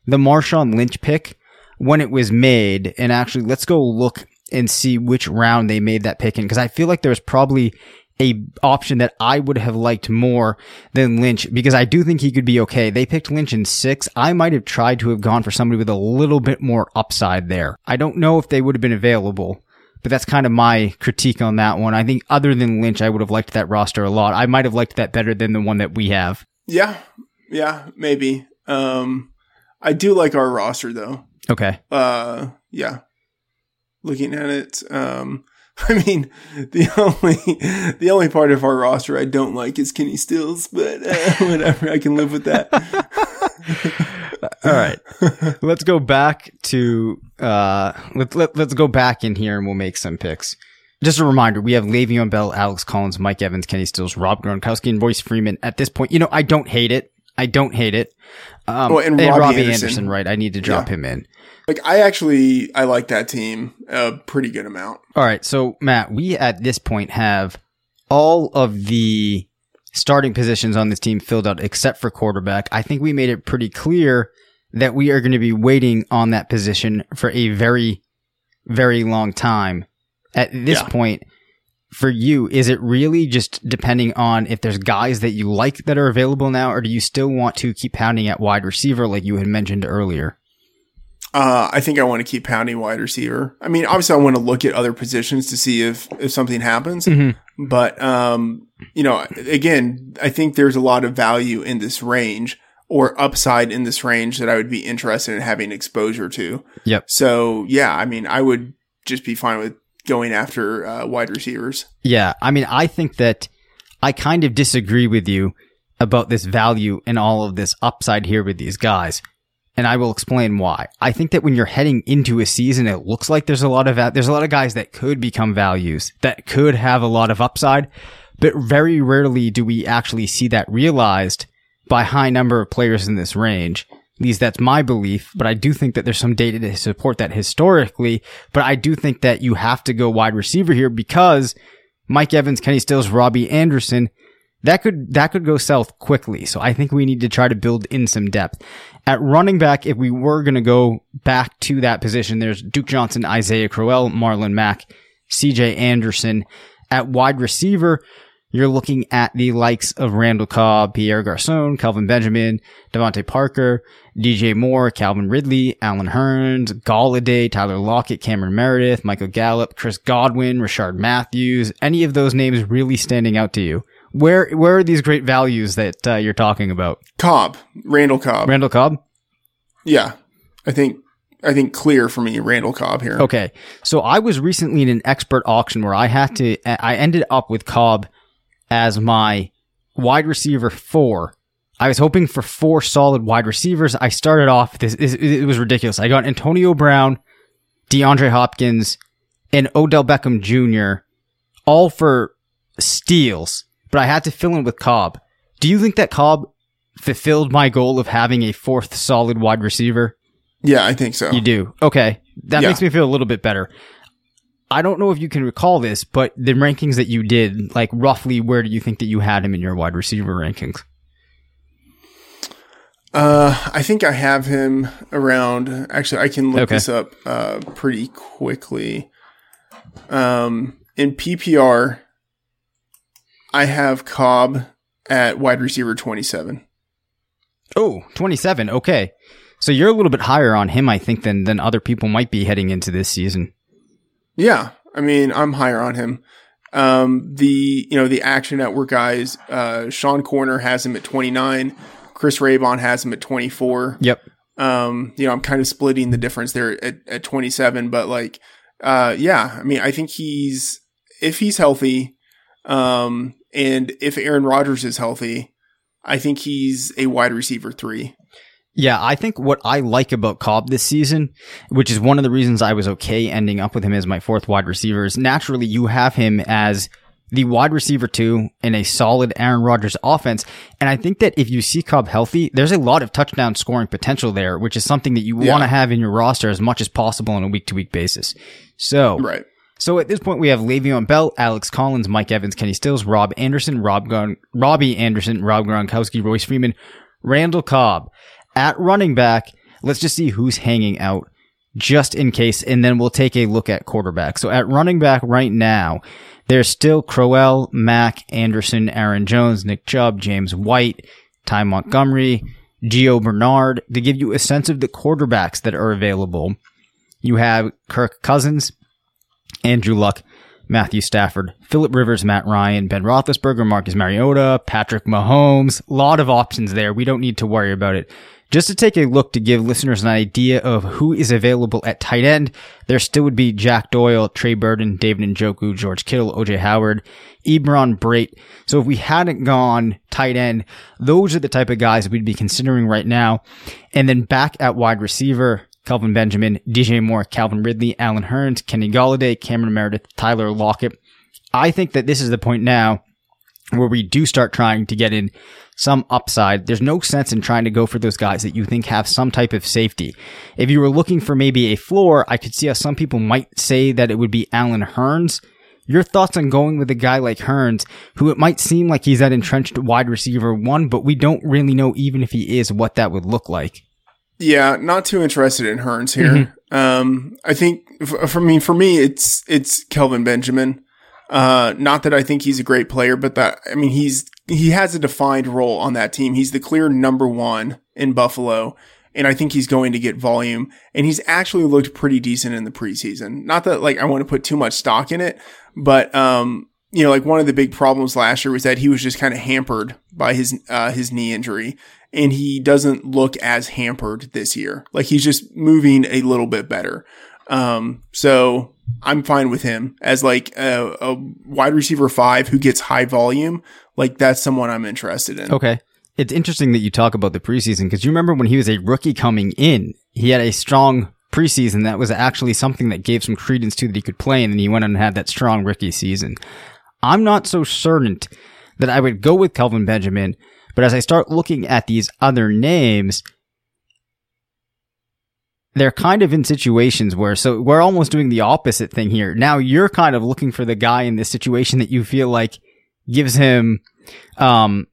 [SPEAKER 3] the Marshawn Lynch pick when it was made, and actually let's go look and see which round they made that pick in, because I feel like there was probably a option that I would have liked more than Lynch because I do think he could be okay. They picked Lynch in six. I might have tried to have gone for somebody with a little bit more upside there. I don't know if they would have been available, but that's kind of my critique on that one. I think other than Lynch, I would have liked that roster a lot. I might have liked that better than the one that we have.
[SPEAKER 5] Yeah, yeah, maybe. Um, I do like our roster though.
[SPEAKER 3] Okay.
[SPEAKER 5] Uh, yeah. Looking at it, um, I mean, the only the only part of our roster I don't like is Kenny Stills, but uh, whatever, I can live with that.
[SPEAKER 3] All right. let's go back to uh let, let, let's go back in here and we'll make some picks. Just a reminder, we have Le'Veon Bell, Alex Collins, Mike Evans, Kenny Stills, Rob Gronkowski, and Royce Freeman. At this point, you know, I don't hate it. I don't hate it. Um,
[SPEAKER 5] Oh, and
[SPEAKER 3] and
[SPEAKER 5] Robbie
[SPEAKER 3] Robbie
[SPEAKER 5] Anderson.
[SPEAKER 3] Anderson. right? I need to drop
[SPEAKER 5] Yeah.
[SPEAKER 3] him in.
[SPEAKER 5] Like, I actually I like that team a pretty good amount.
[SPEAKER 3] All right. So, Matt, we at this point have all of the starting positions on this team filled out except for quarterback. I think we made it pretty clear that we are going to be waiting on that position for a very, very long time. At this
[SPEAKER 5] Yeah.
[SPEAKER 3] point, for you, is it really just depending on if there's guys that you like that are available now, or do you still want to keep pounding at wide receiver like you had mentioned earlier?
[SPEAKER 5] Uh, I think I want to keep pounding wide receiver. I mean, obviously, I want to look at other positions to see if if something happens.
[SPEAKER 3] Mhm.
[SPEAKER 5] But um, you know, again, I think there's a lot of value in this range or upside in this range that I would be interested in having exposure to.
[SPEAKER 3] Yep.
[SPEAKER 5] So yeah, I mean, I would just be fine with going after uh, wide receivers.
[SPEAKER 3] Yeah, I mean, I think that I kind of disagree with you about this value and all of this upside here with these guys. And I will explain why. I think that when you're heading into a season, it looks like there's a lot of, there's a lot of guys that could become values, that could have a lot of upside, but very rarely do we actually see that realized by high number of players in this range. At least that's my belief, but I do think that there's some data to support that historically. But I do think that you have to go wide receiver here because Mike Evans, Kenny Stills, Robbie Anderson, that could that could go south quickly. So I think we need to try to build in some depth. At running back, if we were going to go back to that position, there's Duke Johnson, Isaiah Crowell, Marlon Mack, CJ Anderson. At wide receiver, you're looking at the likes of Randall Cobb, Pierre Garcon, Kelvin Benjamin, DeVante Parker, DJ Moore, Calvin Ridley, Allen Hurns, Golladay, Tyler Lockett, Cameron Meredith, Michael Gallup, Chris Godwin, Rishard Matthews. Any of those names really standing out to you? Where where are these great values that uh, you're talking about?
[SPEAKER 5] Cobb, Randall Cobb.
[SPEAKER 3] Randall Cobb.
[SPEAKER 5] yeah, I think I think clear for me, Randall Cobb here.
[SPEAKER 3] Okay, so I was recently in an expert auction where I had to. I ended up with Cobb as my wide receiver four. I was hoping for four solid wide receivers. I started off this. It it was ridiculous. I got Antonio Brown, DeAndre Hopkins, and Odell Beckham Jr. all for steals, but I had to fill in with Cobb. Do you think that Cobb fulfilled my goal of having a fourth solid wide receiver?
[SPEAKER 5] Yeah, I think so.
[SPEAKER 3] You do. Okay. That
[SPEAKER 5] Yeah.
[SPEAKER 3] makes me feel a little bit better. I don't know if you can recall this, but the rankings that you did, like roughly where do you think that you had him in your wide receiver rankings?
[SPEAKER 5] Uh, I think I have him around. Actually, I can look
[SPEAKER 3] Okay.
[SPEAKER 5] this up uh, pretty quickly. Um, in PPR, I have Cobb at wide receiver twenty-seven.
[SPEAKER 3] Oh, 27. Okay. So you're a little bit higher on him, I think, than, than other people might be heading into this season.
[SPEAKER 5] Yeah, I mean, I'm higher on him. Um, the you know the Action Network guys, uh, Sean Koerner has him at 29. Chris Raybon has him at 24.
[SPEAKER 3] Yep.
[SPEAKER 5] Um, you know, I'm kind of splitting the difference there at, at 27, but like, uh, yeah, I mean, I think he's if he's healthy, um, and if Aaron Rodgers is healthy, I think he's a wide receiver three.
[SPEAKER 3] Yeah, I think what I like about Cobb this season, which is one of the reasons I was okay ending up with him as my fourth wide receiver, is naturally you have him as the wide receiver two in a solid Aaron Rodgers offense. And I think that if you see Cobb healthy, there's a lot of touchdown scoring potential there, which is something that you
[SPEAKER 5] Yeah.
[SPEAKER 3] want to have in your roster as much as possible on a week to week basis. So,
[SPEAKER 5] Right.
[SPEAKER 3] so at this point, we have Le'Veon Bell, Alex Collins, Mike Evans, Kenny Stills, Rob Anderson, Rob Gron- Robbie Anderson, Rob Gronkowski, Royce Freeman, Randall Cobb. At running back, let's just see who's hanging out just in case, and then we'll take a look at quarterback. So at running back right now, there's still Crowell, Mack, Anderson, Aaron Jones, Nick Chubb, James White, Ty Montgomery, Gio Bernard. To give you a sense of the quarterbacks that are available, you have Kirk Cousins, Andrew Luck, Matthew Stafford, Philip Rivers, Matt Ryan, Ben Roethlisberger, Marcus Mariota, Patrick Mahomes. A lot of options there. We don't need to worry about it. Just to take a look to give listeners an idea of who is available at tight end, there still would be Jack Doyle, Trey Burton, David Njoku, George Kittle, OJ Howard, Ebron Brait. So if we hadn't gone tight end, those are the type of guys we'd be considering right now. And then back at wide receiver, Kelvin Benjamin, DJ Moore, Calvin Ridley, Allen Hurns, Kenny Golladay, Cameron Meredith, Tyler Lockett. I think that this is the point now where we do start trying to get in some upside. There's no sense in trying to go for those guys that you think have some type of safety. If you were looking for maybe a floor, I could see how some people might say that it would be Allen Hurns. Your thoughts on going with a guy like Hurns, who it might seem like he's that entrenched wide receiver one, but we don't really know even if he is what that would look like.
[SPEAKER 5] Yeah, not too interested in Hurns here. Um, I think f- for me, for me, it's it's Kelvin Benjamin. Uh, not that I think he's a great player, but that I mean he's he has a defined role on that team. He's the clear number one in Buffalo, and I think he's going to get volume. And he's actually looked pretty decent in the preseason. Not that like I want to put too much stock in it, but um, you know, like one of the big problems last year was that he was just kind of hampered by his uh, his knee injury, and he doesn't look as hampered this year. Like he's just moving a little bit better. Um, so I'm fine with him as like a, a wide receiver five who gets high volume. Like that's someone I'm interested in.
[SPEAKER 3] Okay. It's interesting that you talk about the preseason because you remember when he was a rookie coming in, he had a strong preseason that was actually something that gave some credence to that he could play, and then he went and had that strong rookie season. I'm not so certain that I would go with Kelvin Benjamin, but as I start looking at these other names, they're kind of in situations where, so we're almost doing the opposite thing here. Now you're kind of looking for the guy in this situation that you feel like gives him, um,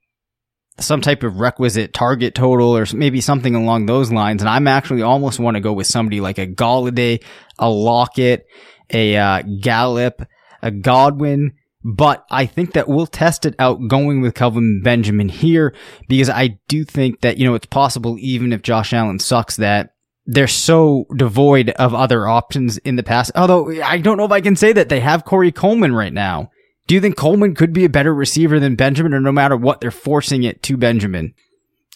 [SPEAKER 3] some type of requisite target total or maybe something along those lines. And I'm actually almost want to go with somebody like a Golladay, a Lockett, a uh, Gallup, a Godwin. But I think that we'll test it out going with Kelvin Benjamin here because I do think that, you know, it's possible even if Josh Allen sucks that they're so devoid of other options in the past. Although I don't know if I can say that they have Corey Coleman right now. Do you think Coleman could be a better receiver than Benjamin or no matter what they're forcing it to Benjamin?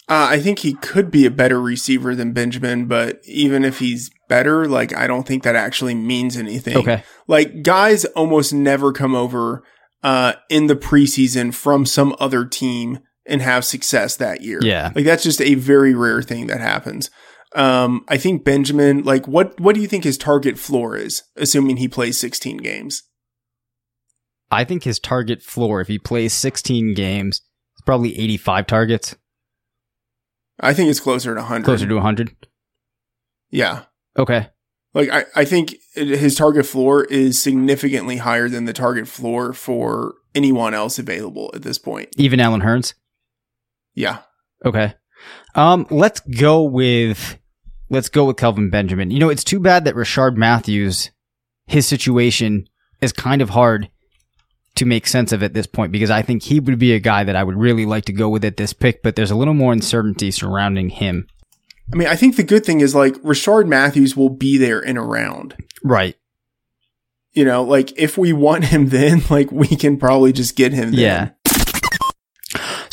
[SPEAKER 5] Uh, I think he could be a better receiver than Benjamin, but even if he's better, like I don't think that actually means anything.
[SPEAKER 3] Okay.
[SPEAKER 5] Like guys almost never come over uh in the preseason from some other team and have success that year.
[SPEAKER 3] Yeah.
[SPEAKER 5] Like that's just a very rare thing that happens. Um I think Benjamin like what what do you think his target floor is assuming he plays 16 games?
[SPEAKER 3] I think his target floor, if he plays 16 games, is probably 85 targets,
[SPEAKER 5] I think it's closer to 100.
[SPEAKER 3] closer to 100.
[SPEAKER 5] Yeah.
[SPEAKER 3] Okay.
[SPEAKER 5] Like I, I think his target floor is significantly higher than the target floor for anyone else available at this point.
[SPEAKER 3] Even Allen Hurns.
[SPEAKER 5] Yeah.
[SPEAKER 3] Okay. Um, let's go with let's go with Kelvin Benjamin. You know, it's too bad that Rishard Matthews, his situation is kind of hard to make sense of at this point because I think he would be a guy that I would really like to go with at this pick, but there's a little more uncertainty surrounding him.
[SPEAKER 5] I mean, I think the good thing is like Rishard Matthews will be there and around.
[SPEAKER 3] Right.
[SPEAKER 5] You know, like if we want him then, like we can probably just get him then.
[SPEAKER 3] Yeah.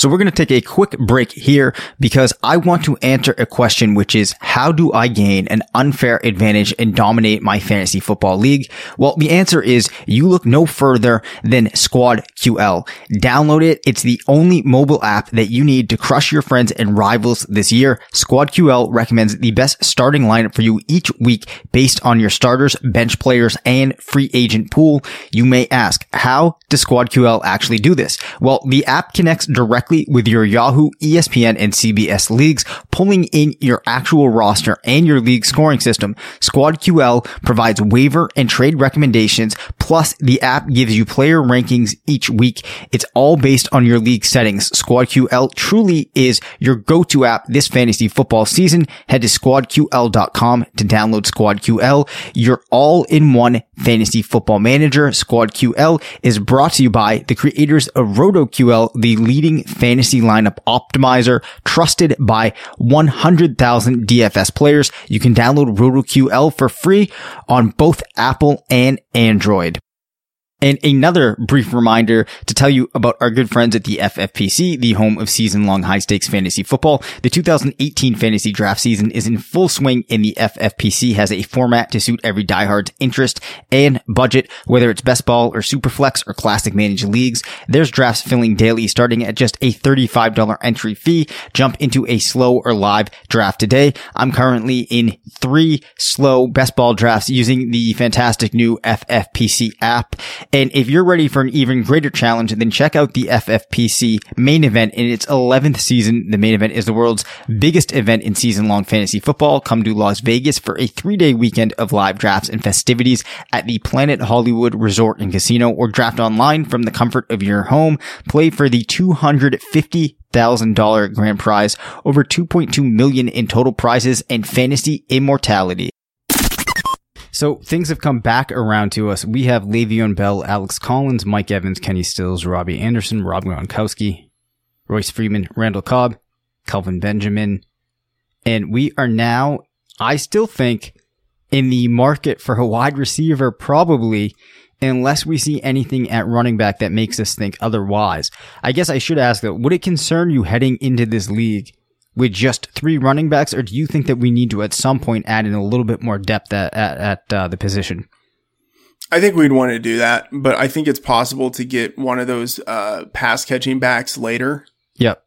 [SPEAKER 3] So we're going to take a quick break here because I want to answer a question, which is how do I gain an unfair advantage and dominate my fantasy football league? Well, the answer is you look no further than Squad QL. Download it. It's the only mobile app that you need to crush your friends and rivals this year. SquadQL recommends the best starting lineup for you each week based on your starters, bench players, and free agent pool. You may ask, how does SquadQL actually do this? Well, the app connects directly with your Yahoo, ESPN, and CBS leagues, pulling in your actual roster and your league scoring system. SquadQL provides waiver and trade recommendations, plus the app gives you player rankings each week. It's all based on your league settings. SquadQL truly is your go-to app this fantasy football season. Head to squadql.com to download SquadQL, your all-in-one fantasy football manager. SquadQL is brought to you by the creators of RotoQL, the leading fantasy lineup optimizer trusted by 100,000 DFS players. You can download RotoQL for free on both Apple and Android. And another brief reminder to tell you about our good friends at the FFPC, the home of season long high stakes fantasy football. The 2018 fantasy draft season is in full swing and the FFPC has a format to suit every diehard's interest and budget, whether it's best ball or super flex or classic managed leagues. There's drafts filling daily starting at just a $35 entry fee. Jump into a slow or live draft today. I'm currently in three slow best ball drafts using the fantastic new FFPC app. And if you're ready for an even greater challenge, then check out the FFPC main event in its 11th season. The main event is the world's biggest event in season long fantasy football. Come to Las Vegas for a three day weekend of live drafts and festivities at the Planet Hollywood Resort and Casino or draft online from the comfort of your home. Play for the 250 thousand dollar grand prize, over 2.2 million in total prizes and fantasy immortality. So things have come back around to us. We have Le'Veon Bell, Alex Collins, Mike Evans, Kenny Stills, Robbie Anderson, Rob Gronkowski, Royce Freeman, Randall Cobb, Kelvin Benjamin. And we are now, I still think, in the market for a wide receiver, probably, unless we see anything at running back that makes us think otherwise. I guess I should ask though, would it concern you heading into this league with just three running backs, or do you think that we need to at some point add in a little bit more depth at at, at uh, the position?
[SPEAKER 5] I think we'd want to do that, but I think it's possible to get one of those uh, pass catching backs later.
[SPEAKER 3] Yep.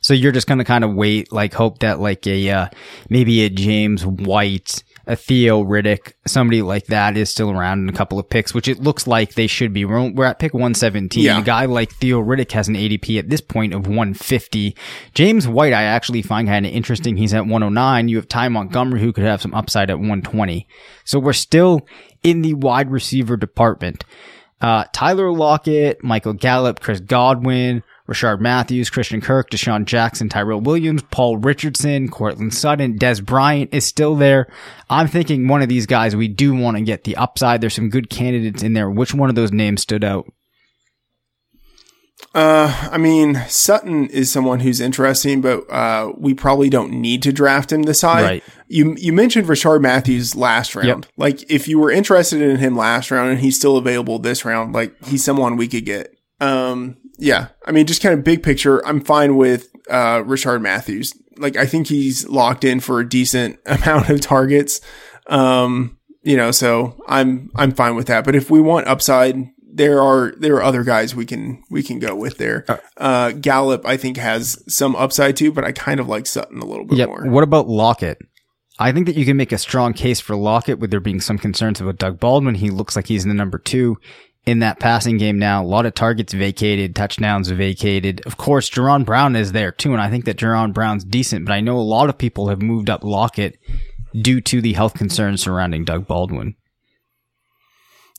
[SPEAKER 3] So you're just gonna kind of wait, like hope that like a uh, maybe a James White a Theo Riddick, somebody like that is still around in a couple of picks, which it looks like they should be. We're, we're at pick 117.
[SPEAKER 5] Yeah.
[SPEAKER 3] A guy like Theo Riddick has an ADP at this point of 150. James White, I actually find kind of interesting. He's at 109. You have Ty Montgomery, who could have some upside at 120. So we're still in the wide receiver department. Uh, Tyler Lockett, Michael Gallup, Chris Godwin, Rishard Matthews, Christian Kirk, DeSean Jackson, Tyrell Williams, Paul Richardson, Courtland Sutton, Dez Bryant is still there. I'm thinking one of these guys we do want to get the upside. There's some good candidates in there. Which one of those names stood out?
[SPEAKER 5] Uh, I mean, Sutton is someone who's interesting, but uh, we probably don't need to draft him this high.
[SPEAKER 3] Right.
[SPEAKER 5] You you mentioned Rishard Matthews last round.
[SPEAKER 3] Yep.
[SPEAKER 5] Like, if you were interested in him last round and he's still available this round, like he's someone we could get. Um, yeah. I mean, just kind of big picture, I'm fine with uh, Rishard Matthews. Like, I think he's locked in for a decent amount of targets. Um, you know, so I'm I'm fine with that. But if we want upside, there are there are other guys we can we can go with there. Uh, Gallup, I think, has some upside too, but I kind of like Sutton a little bit
[SPEAKER 3] Yep.
[SPEAKER 5] more.
[SPEAKER 3] What about Lockett? I think that you can make a strong case for Lockett with there being some concerns about Doug Baldwin. He looks like he's in the number two in that passing game now. A lot of targets vacated, touchdowns vacated. Of course, Jaron Brown is there too, and I think that Jaron Brown's decent, but I know a lot of people have moved up Lockett due to the health concerns surrounding Doug Baldwin.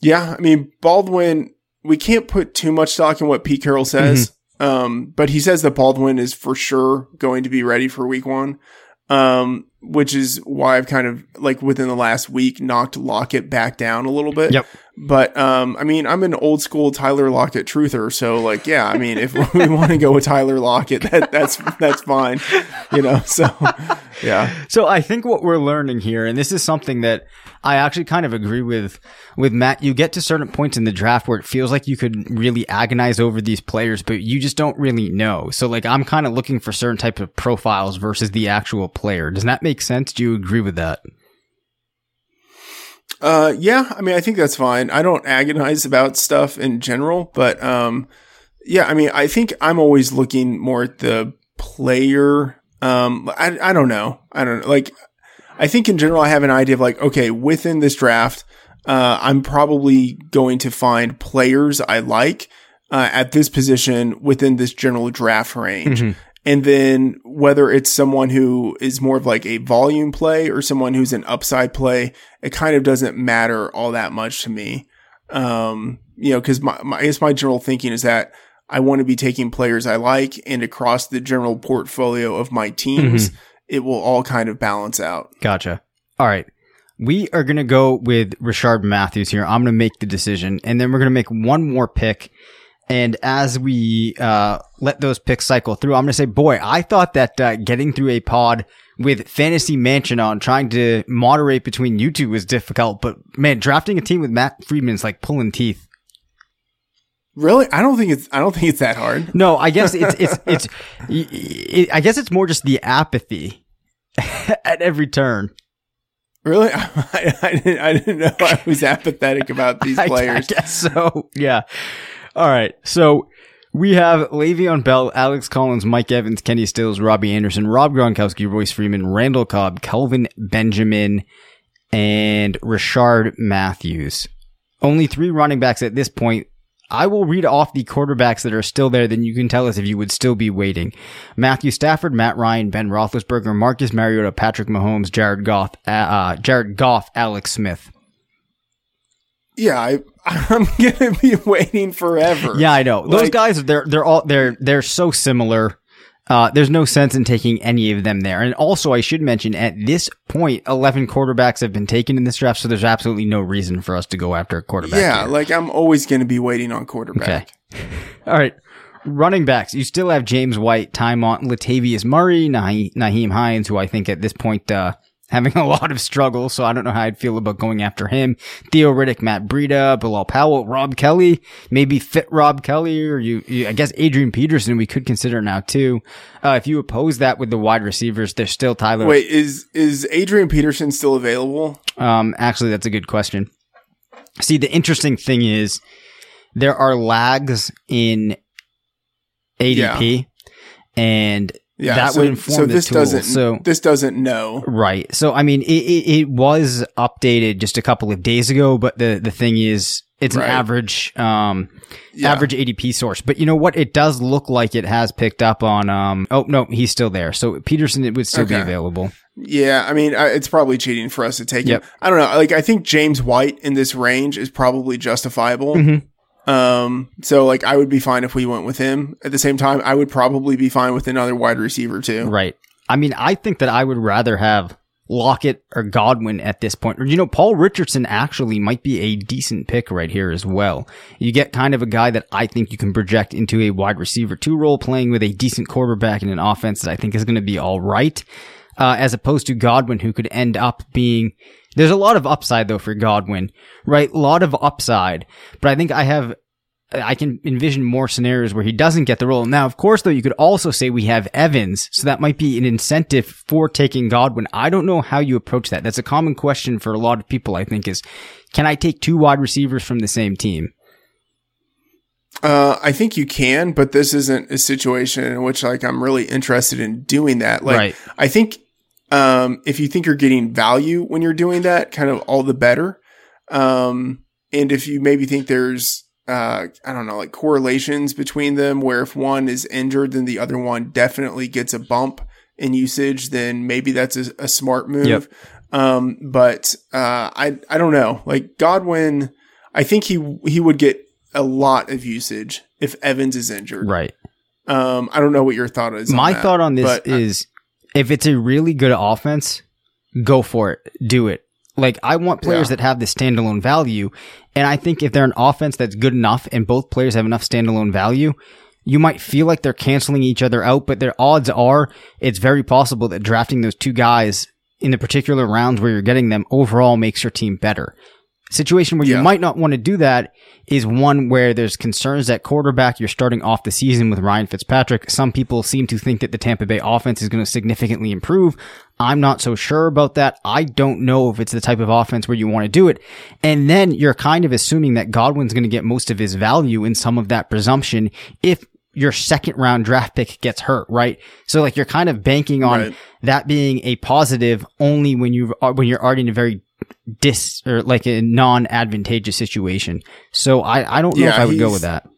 [SPEAKER 5] Yeah, I mean Baldwin. We can't put too much stock in what Pete Carroll says, um, but he says that Baldwin is for sure going to be ready for Week One, um, which is why I've kind of like within the last week knocked Lockett back down a little bit.
[SPEAKER 3] Yep.
[SPEAKER 5] But um, I mean, I'm an old school Tyler Lockett truther, so like, yeah, I mean, if we want to go with Tyler Lockett, that that's that's fine, you know. So, yeah,
[SPEAKER 3] So I think what we're learning here, and this is something that I actually kind of agree with with Matt. You get to certain points in the draft where it feels like you could really agonize over these players, but you just don't really know. So like I'm kind of looking for certain type of profiles versus the actual player. Does that make sense? Do you agree with that?
[SPEAKER 5] Uh, yeah, I mean, I think that's fine. I don't agonize about stuff in general, but um, yeah, I mean, I think I'm always looking more at the player. Um, I I don't know. I don't. Like, I think in general, I have an idea of like, okay, within this draft, uh, I'm probably going to find players I like uh, at this position within this general draft range.
[SPEAKER 3] Mm-hmm.
[SPEAKER 5] And then whether it's someone who is more of like a volume play or someone who's an upside play, it kind of doesn't matter all that much to me. Um, you know, cause my, my, I guess my general thinking is that I want to be taking players I like and across the general portfolio of my teams, it will all kind of balance out.
[SPEAKER 3] Gotcha. All right. We are going to go with Rishard Matthews here. I'm going to make the decision and then we're going to make one more pick. And as we, uh, let those picks cycle through, I'm going to say, boy, I thought that, uh, getting through a pod with Fantasy Mansion on, trying to moderate between you two was difficult, but man, drafting a team with Matt Freedman is like pulling teeth.
[SPEAKER 5] Really? I don't think it's, I don't think it's that hard.
[SPEAKER 3] No, I guess it's, it's, it's, it, I guess it's more just the apathy at every turn.
[SPEAKER 5] Really? I, I, didn't, I didn't know I was apathetic about these
[SPEAKER 3] I- I
[SPEAKER 5] players.
[SPEAKER 3] guess so. Yeah. All right. So we have Le'Veon Bell, Alex Collins, Mike Evans, Kenny Stills, Robbie Anderson, Rob Gronkowski, Royce Freeman, Randall Cobb, Kelvin Benjamin, and Rishard Matthews. Only three running backs at this point. I will read off the quarterbacks that are still there, then you can tell us if you would still be waiting. Matthew Stafford, Matt Ryan, Ben Roethlisberger, Marcus Mariota, Patrick Mahomes, Jared Goff, uh, uh, Jared Goff, Alex Smith.
[SPEAKER 5] Yeah, I, I'm going to be waiting forever.
[SPEAKER 3] Yeah, I know. Those
[SPEAKER 5] Like-
[SPEAKER 3] guys, they're they're all they're they're so similar. Uh, there's no sense in taking any of them there. And also, I should mention at this point, 11 quarterbacks have been taken in this draft, so there's absolutely no reason for us to go after a quarterback.
[SPEAKER 5] Yeah,
[SPEAKER 3] here.
[SPEAKER 5] like I'm always going to be waiting on quarterback. Okay.
[SPEAKER 3] All right. Running backs. You still have James White, Tymont, Latavius Murray, Nahe- Nyheim Hines, who I think at this point, uh, having a lot of struggle, so I don't know how I'd feel about going after him. Theo Riddick, Matt Breida, Bilal Powell, Rob Kelley, maybe fit Rob Kelley, or you, you I guess Adrian Peterson we could consider now too. Uh, if you oppose that with the wide receivers, there's still Tyler.
[SPEAKER 5] Wait, is is Adrian Peterson still available?
[SPEAKER 3] Um, actually, that's a good question. See, the interesting thing is there are lags in ADP, and
[SPEAKER 5] Yeah,
[SPEAKER 3] that
[SPEAKER 5] so,
[SPEAKER 3] would inform
[SPEAKER 5] so this
[SPEAKER 3] tool.
[SPEAKER 5] doesn't
[SPEAKER 3] so
[SPEAKER 5] this doesn't know.
[SPEAKER 3] right. So I mean, it, it, it was updated just a couple of days ago, but the the thing is, it's
[SPEAKER 5] Right.
[SPEAKER 3] an average um
[SPEAKER 5] Yeah.
[SPEAKER 3] average ADP source. But you know what? It does look like it has picked up on um. Oh no, he's still there. So Peterson it would still be available.
[SPEAKER 5] Yeah, I mean, I, it's probably cheating for us to take
[SPEAKER 3] Yep.
[SPEAKER 5] him. I don't know. Like, I think James White in this range is probably justifiable.
[SPEAKER 3] Mhm.
[SPEAKER 5] Um, so like, I would be fine if we went with him. At the same time, I would probably be fine with another wide receiver too.
[SPEAKER 3] Right. I mean, I think that I would rather have Lockett or Godwin at this point. Or, you know, Paul Richardson actually might be a decent pick right here as well. You get kind of a guy that I think you can project into a wide receiver two role playing with a decent quarterback in an offense that I think is going to be all right. Uh, as opposed to Godwin, who could end up being, there's a lot of upside though for Godwin, right? A lot of upside, but I think I have I can envision more scenarios where he doesn't get the role. Now, of course, though, you could also say we have Evans, so that might be an incentive for taking Godwin. I don't know how you approach that. That's a common question for a lot of people, I think, is can I take two wide receivers from the same team?
[SPEAKER 5] Uh, I think you can, but this isn't a situation in which like I'm really interested in doing that. Like,
[SPEAKER 3] Right.
[SPEAKER 5] I think, um, if you think you're getting value when you're doing that, kind of all the better. Um, and if you maybe think there's, uh, I don't know, like correlations between them where if one is injured, then the other one definitely gets a bump in usage, then maybe that's a, a smart move.
[SPEAKER 3] Yep.
[SPEAKER 5] Um, but, uh, I, I don't know, like Godwin, I think he, he would get a lot of usage if Evans is injured.
[SPEAKER 3] Right.
[SPEAKER 5] Um, I don't know what your thought is.
[SPEAKER 3] My
[SPEAKER 5] that,
[SPEAKER 3] thought on this is if it's a really good offense, go for it. Do it. Like I want players
[SPEAKER 5] Yeah.
[SPEAKER 3] that have this standalone value. And I think if they're an offense that's good enough and both players have enough standalone value, you might feel like they're canceling each other out, but their odds are it's very possible that drafting those two guys in the particular rounds where you're getting them overall makes your team better. Situation where
[SPEAKER 5] Yeah.
[SPEAKER 3] you might not want to do that is one where there's concerns at quarterback. You're starting off the season with Ryan Fitzpatrick. Some people seem to think that the Tampa Bay offense is going to significantly improve. I'm not so sure about that. I don't know if it's the type of offense where you want to do it. And then you're kind of assuming that Godwin's going to get most of his value in some of that presumption if your second round draft pick gets hurt, right? So like you're kind of banking on
[SPEAKER 5] Right.
[SPEAKER 3] that being a positive only when you are uh, when you're already in a very dis or like a non-advantageous situation. So I I don't know
[SPEAKER 5] Yeah,
[SPEAKER 3] if I would go with that.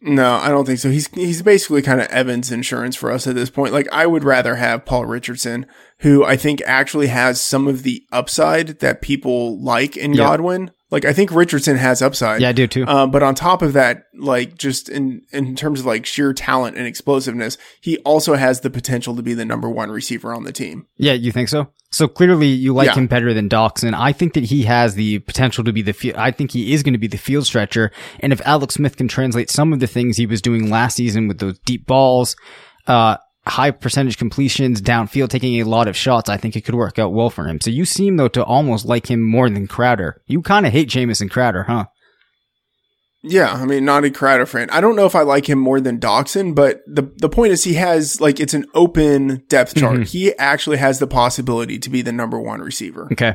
[SPEAKER 5] No, I don't think so. He's he's basically kind of Evans insurance for us at this point. Like I would rather have Paul Richardson, who I think actually has some of the upside that people like in
[SPEAKER 3] Yeah.
[SPEAKER 5] Godwin. Like I think Richardson has upside.
[SPEAKER 3] Yeah, I do too.
[SPEAKER 5] Um, but on top of that, like just in in terms of like sheer talent and explosiveness, he also has the potential to be the number one receiver on the team.
[SPEAKER 3] Yeah, you think so? So clearly you like
[SPEAKER 5] Yeah.
[SPEAKER 3] him better than Doctson. I think that he has the potential to be the field. I think he is going to be the field stretcher. And if Alex Smith can translate some of the things he was doing last season with those deep balls, uh, high percentage completions downfield, taking a lot of shots, I think it could work out well for him. So you seem though to almost like him more than Crowder. You kind of hate Jamison Crowder, huh?
[SPEAKER 5] Yeah, I mean, not a Crowder fan. I don't know if I like him more than Doctson, but the the point is he has like it's an open depth chart.
[SPEAKER 3] Mhm.
[SPEAKER 5] He actually has the possibility to be the number one receiver.
[SPEAKER 3] Okay.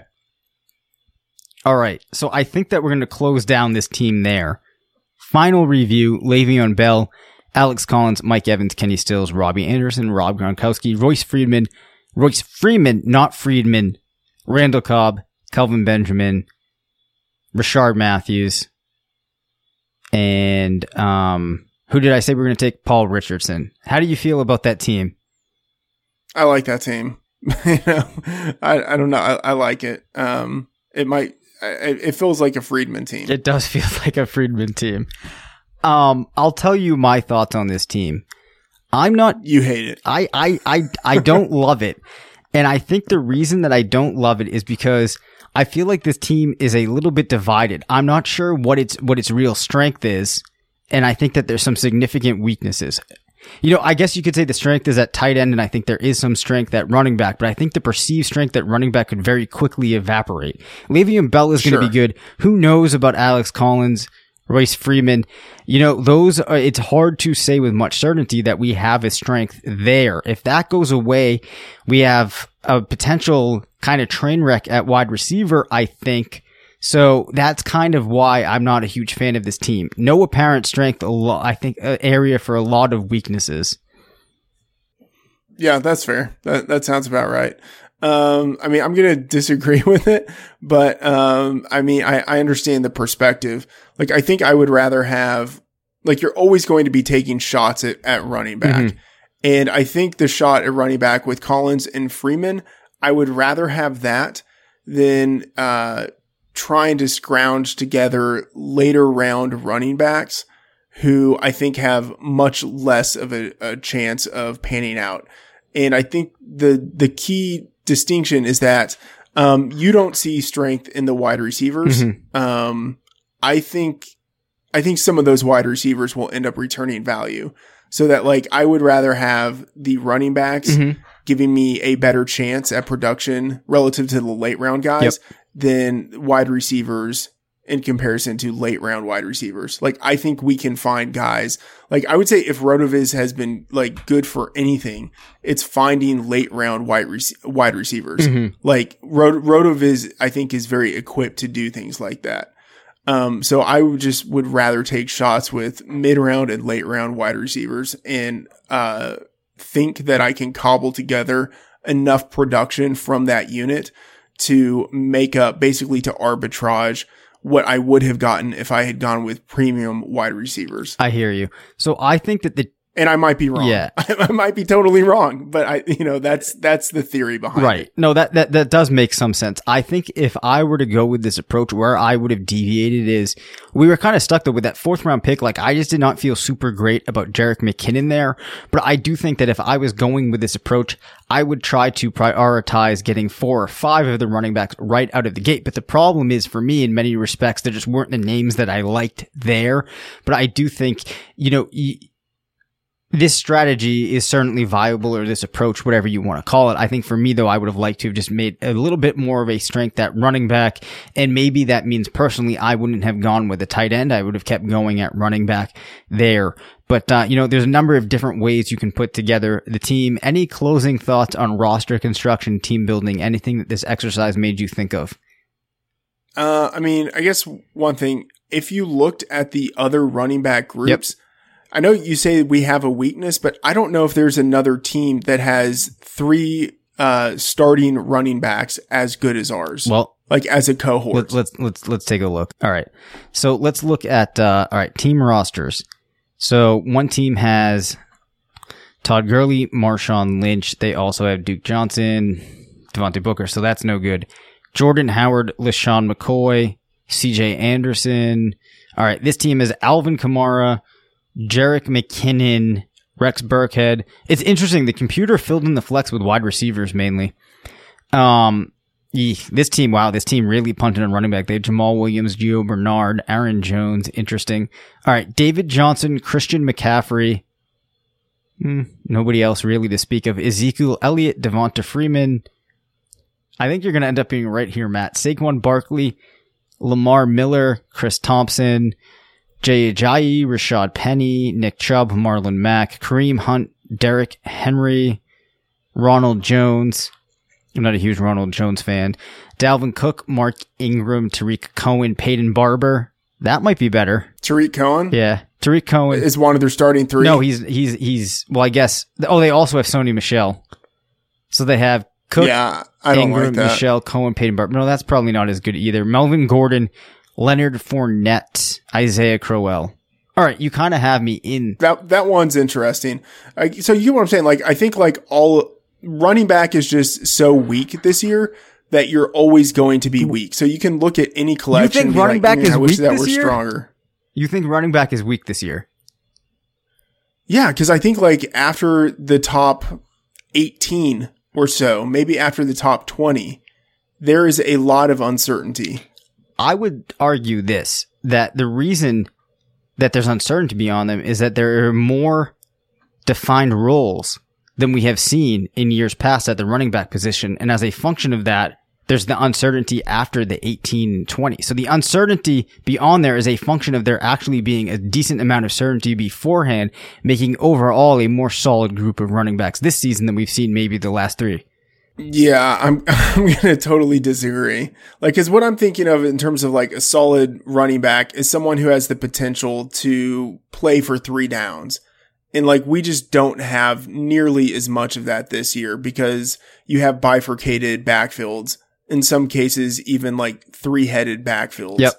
[SPEAKER 3] All right. So I think that we're going to close down this team there. Final review Le'Veon Bell, Alex Collins, Mike Evans, Kenny Stills, Robbie Anderson, Rob Gronkowski, Royce Friedman, Royce Freeman, not Friedman, Randall Cobb, Kelvin Benjamin, Rishard Matthews, and um, who did I say we are going to take? Paul Richardson. How do you feel about that team?
[SPEAKER 5] I like that team. you know, I I don't know. I, I like it. Um, it might. I- It feels like a Freedman team.
[SPEAKER 3] It does feel like a Freedman team. Um, I'll tell you my thoughts on this team. I'm not
[SPEAKER 5] you hate it.
[SPEAKER 3] I, I, I, I don't love it. And I think the reason that I don't love it is because I feel like this team is a little bit divided. I'm not sure what its, what its real strength is. And I think that there's some significant weaknesses. You know, I guess you could say the strength is at tight end, and I think there is some strength at running back, but I think the perceived strength at running back could very quickly evaporate. Le'Veon Bell is going to be good. Who knows about Alex Collins, Royce Freeman? You know, those are, it's hard to say with much certainty that we have a strength there. If that goes away, we have a potential kind of train wreck at wide receiver, I think. So that's kind of why I'm not a huge fan of this team. No apparent strength, I think, uh, area for a lot of weaknesses.
[SPEAKER 5] Yeah, that's fair. That that sounds about right. Um, I mean, I'm gonna disagree with it, but um, I mean, I, I understand the perspective. Like, I think I would rather have like you're always going to be taking shots at, at running back, and I think the shot at running back with Collins and Freeman, I would rather have that than uh trying to scrounge together later round running backs who I think have much less of a, a chance of panning out. And I think the the key distinction is that um, you don't see strength in the wide receivers. Um, I think I think some of those wide receivers will end up returning value. So that like I would rather have the running backs giving me a better chance at production relative to the late round guys than wide receivers in comparison to late round wide receivers. Like I think we can find guys like I would say if Rotoviz has been like good for anything, it's finding late round wide rec- wide receivers. Like Rot- Rotoviz, I think is very equipped to do things like that. Um, so I would just would rather take shots with mid round and late round wide receivers and uh, think that I can cobble together enough production from that unit to make up basically to arbitrage what I would have gotten if I had gone with premium wide receivers.
[SPEAKER 3] I hear you. So I think that the
[SPEAKER 5] And I might be wrong.
[SPEAKER 3] Yeah.
[SPEAKER 5] I might be totally wrong, but I, you know, that's, that's the theory behind
[SPEAKER 3] right.
[SPEAKER 5] it.
[SPEAKER 3] No, that, that, that does make some sense. I think if I were to go with this approach where I would have deviated is we were kind of stuck though with that fourth round pick. Like I just did not feel super great about Jerick McKinnon there, but I do think that if I was going with this approach, I would try to prioritize getting four or five of the running backs right out of the gate. But the problem is for me, in many respects, there just weren't the names that I liked there. But I do think, you know, y- this strategy is certainly viable or this approach, whatever you want to call it. I think for me though, I would have liked to have just made a little bit more of a strength at running back. And maybe that means personally, I wouldn't have gone with a tight end. I would have kept going at running back there. But, uh, you know, there's a number of different ways you can put together the team. Any closing thoughts on roster construction, team building, anything that this exercise made you think of?
[SPEAKER 5] Uh, I mean, I guess one thing, if you looked at the other running back groups, I know you say we have a weakness, but I don't know if there's another team that has three uh, starting running backs as good as ours.
[SPEAKER 3] Well,
[SPEAKER 5] like as a cohort.
[SPEAKER 3] Let, let's let's let's take a look. All right, so let's look at uh, all right team rosters. So one team has Todd Gurley, Marshawn Lynch. They also have Duke Johnson, Devontae Booker. So that's no good. Jordan Howard, LeSean McCoy, CJ Anderson. All right, this team is Alvin Kamara, Jerick McKinnon, Rex Burkhead. It's interesting. The computer filled in the flex with wide receivers mainly. Um, eeh, this team, wow, this team really punted on running back. They have Jamaal Williams, Gio Bernard, Aaron Jones. Interesting. All right, David Johnson, Christian McCaffrey. Hmm, nobody else really to speak of. Ezekiel Elliott, Devonta Freeman. I think you're going to end up being right here, Matt. Saquon Barkley, Lamar Miller, Chris Thompson, Jay Ajayi, Rashaad Penny, Nick Chubb, Marlon Mack, Kareem Hunt, Derrick Henry, Ronald Jones. I'm not a huge Ronald Jones fan. Dalvin Cook, Mark Ingram, Tarik Cohen, Peyton Barber. That might be better.
[SPEAKER 5] Tarik Cohen
[SPEAKER 3] Yeah. Tarik Cohen.
[SPEAKER 5] is one of their starting three.
[SPEAKER 3] No, he's, he's, he's, well, I guess, oh, they also have Sony Michel. So they have Cook,
[SPEAKER 5] yeah, I don't
[SPEAKER 3] Ingram,
[SPEAKER 5] like that.
[SPEAKER 3] Michel, Cohen, Peyton Barber. No, that's probably not as good either. Melvin Gordon, Leonard Fournette, Isaiah Crowell. All right, you kind of have me in.
[SPEAKER 5] That that one's interesting. I, so you know what I'm saying? Like I think like all running back is just so weak this year that you're always going to be weak. So you can look at any collection. and be
[SPEAKER 3] running
[SPEAKER 5] like,
[SPEAKER 3] back
[SPEAKER 5] mm,
[SPEAKER 3] is
[SPEAKER 5] I wish
[SPEAKER 3] weak
[SPEAKER 5] that
[SPEAKER 3] this
[SPEAKER 5] were
[SPEAKER 3] year?"
[SPEAKER 5] stronger.
[SPEAKER 3] You think running back is weak this year?
[SPEAKER 5] Yeah, because I think like after the top 18 or so, maybe after the top 20, there is a lot of uncertainty.
[SPEAKER 3] I would argue this that the reason that there's uncertainty beyond them is that there are more defined roles than we have seen in years past at the running back position. And as a function of that, there's the uncertainty after the 18 and 20. So the uncertainty beyond there is a function of there actually being a decent amount of certainty beforehand, making overall a more solid group of running backs this season than we've seen maybe the last three.
[SPEAKER 5] Yeah, I'm I'm gonna totally disagree. Like, cause what I'm thinking of in terms of like a solid running back is someone who has the potential to play for three downs. And like, we just don't have nearly as much of that this year because you have bifurcated backfields. In some cases, even like three headed backfields.
[SPEAKER 3] Yep.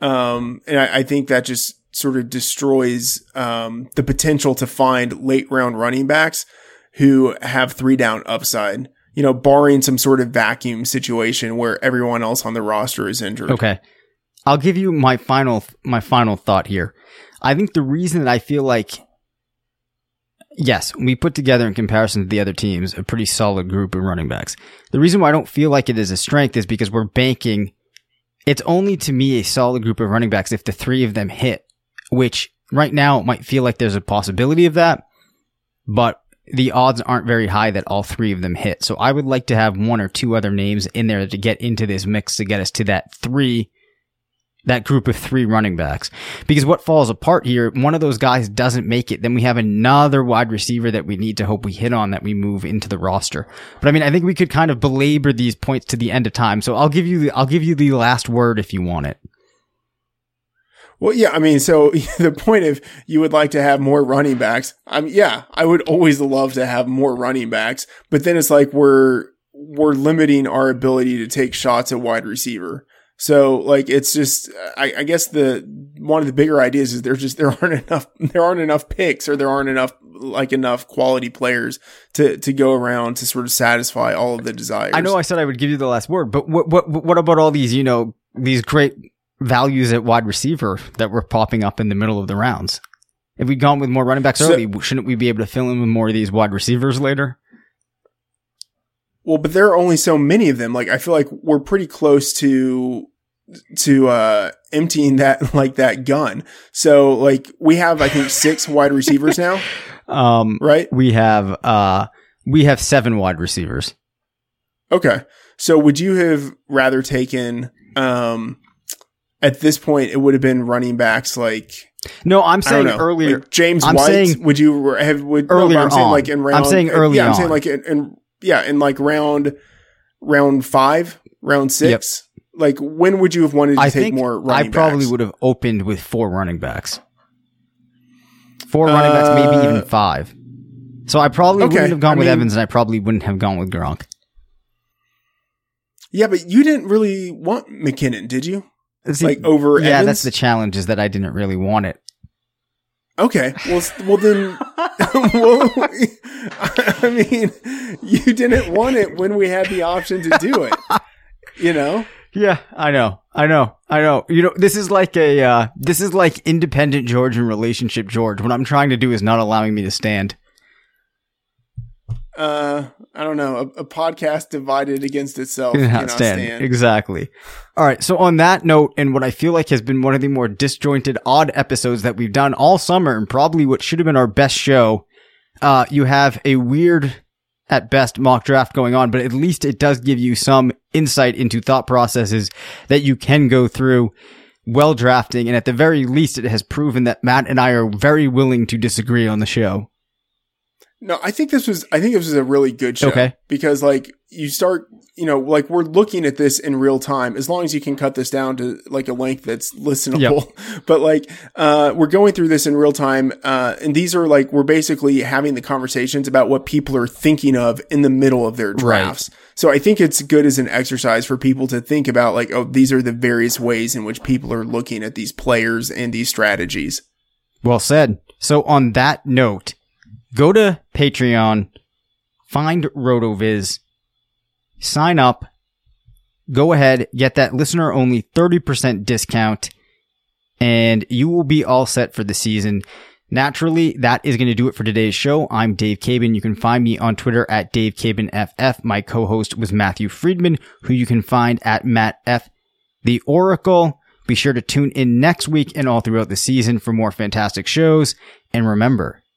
[SPEAKER 5] Um, and I, I think that just sort of destroys, um, the potential to find late round running backs who have three down upside you know, barring some sort of vacuum situation where everyone else on the roster is injured.
[SPEAKER 3] Okay. I'll give you my final my final thought here. I think the reason that I feel like yes, we put together in comparison to the other teams a pretty solid group of running backs. The reason why I don't feel like it is a strength is because we're banking it's only to me a solid group of running backs if the three of them hit, which right now it might feel like there's a possibility of that, but the odds aren't very high that all three of them hit. So I would like to have one or two other names in there to get into this mix to get us to that three, that group of three running backs. Because what falls apart here, one of those guys doesn't make it, then we have another wide receiver that we need to hope we hit on that we move into the roster. But I mean, I think we could kind of belabor these points to the end of time. So I'll give you the, I'll give you the last word if you want it.
[SPEAKER 5] Well, yeah, I mean, so the point of you would like to have more running backs. I mean, yeah, I would always love to have more running backs, but then it's like we're we're limiting our ability to take shots at wide receiver. So like it's just I, I guess the one of the bigger ideas is there's just there aren't enough there aren't enough picks or there aren't enough like enough quality players to to go around to sort of satisfy all of the desires.
[SPEAKER 3] I know I said I would give you the last word, but what what what about all these you know these great values at wide receiver that were popping up in the middle of the rounds? If we'd gone with more running backs
[SPEAKER 5] So-
[SPEAKER 3] early, shouldn't we be able to fill in with more of these wide receivers later?
[SPEAKER 5] Well, but there are only so many of them. Like I feel like we're pretty close to to uh emptying that like that gun. So like we have I think six wide receivers now.
[SPEAKER 3] Um,
[SPEAKER 5] right?
[SPEAKER 3] we have uh, we have seven wide receivers.
[SPEAKER 5] Okay. So would you have rather taken um at this point it would have been running backs like
[SPEAKER 3] No, I'm saying
[SPEAKER 5] know,
[SPEAKER 3] earlier.
[SPEAKER 5] like James
[SPEAKER 3] I'm
[SPEAKER 5] White
[SPEAKER 3] saying
[SPEAKER 5] would you have would no,
[SPEAKER 3] earlier
[SPEAKER 5] I'm saying
[SPEAKER 3] on.
[SPEAKER 5] like in
[SPEAKER 3] I'm saying early
[SPEAKER 5] yeah, I'm saying like in, in yeah in like round round 5 round 6 like when would you have wanted to
[SPEAKER 3] I
[SPEAKER 5] take more
[SPEAKER 3] I probably
[SPEAKER 5] backs?
[SPEAKER 3] would have opened with four running backs. Four running backs, maybe
[SPEAKER 5] Uh,
[SPEAKER 3] even five. So I probably
[SPEAKER 5] Okay,
[SPEAKER 3] wouldn't have gone
[SPEAKER 5] I
[SPEAKER 3] with
[SPEAKER 5] mean-
[SPEAKER 3] Evans, and I probably wouldn't have gone with Gronk.
[SPEAKER 5] Yeah, but you didn't really want McKinnon, did you?
[SPEAKER 3] See,
[SPEAKER 5] like over
[SPEAKER 3] yeah,
[SPEAKER 5] Evans?
[SPEAKER 3] that's the challenge is that I didn't really want it.
[SPEAKER 5] Okay. Well, well then, well, I mean, you didn't want it when we had the option to do it. You know?
[SPEAKER 3] Yeah, I know, I know, I know. You know, this is like a uh, this is like independent George and relationship George. What I'm trying to do is not allowing me to stand.
[SPEAKER 5] Uh, I don't know. A, a podcast divided against itself
[SPEAKER 3] Cannot
[SPEAKER 5] cannot
[SPEAKER 3] stand.
[SPEAKER 5] stand.
[SPEAKER 3] Exactly. All right. So on that note, and what I feel like has been one of the more disjointed, odd episodes that we've done all summer, and probably what should have been our best show, uh, you have a weird, at best, mock draft going on, but at least it does give you some insight into thought processes that you can go through while drafting, and at the very least, it has proven that Matt and I are very willing to disagree on the show.
[SPEAKER 5] No, I think this was. I think this was a really good show.
[SPEAKER 3] Okay.
[SPEAKER 5] Because like you start, you know, like we're looking at this in real time. As long as you can cut this down to like a length that's listenable. But like, uh, we're going through this in real time, uh, and these are like we're basically having the conversations about what people are thinking of in the middle of their
[SPEAKER 3] Right.
[SPEAKER 5] drafts. So I think it's good as an exercise for people to think about like, oh, these are the various ways in which people are looking at these players and these strategies.
[SPEAKER 3] Well said. So on that note, go to Patreon, find RotoViz, sign up, go ahead, get that listener only 30% discount, and you will be all set for the season. Naturally, that is going to do it for today's show. I'm Dave Caban. You can find me on Twitter at Dave FF. My co-host was Matthew Freedman, who you can find at Matt F. The Oracle. Be sure to tune in next week and all throughout the season for more fantastic shows. And remember,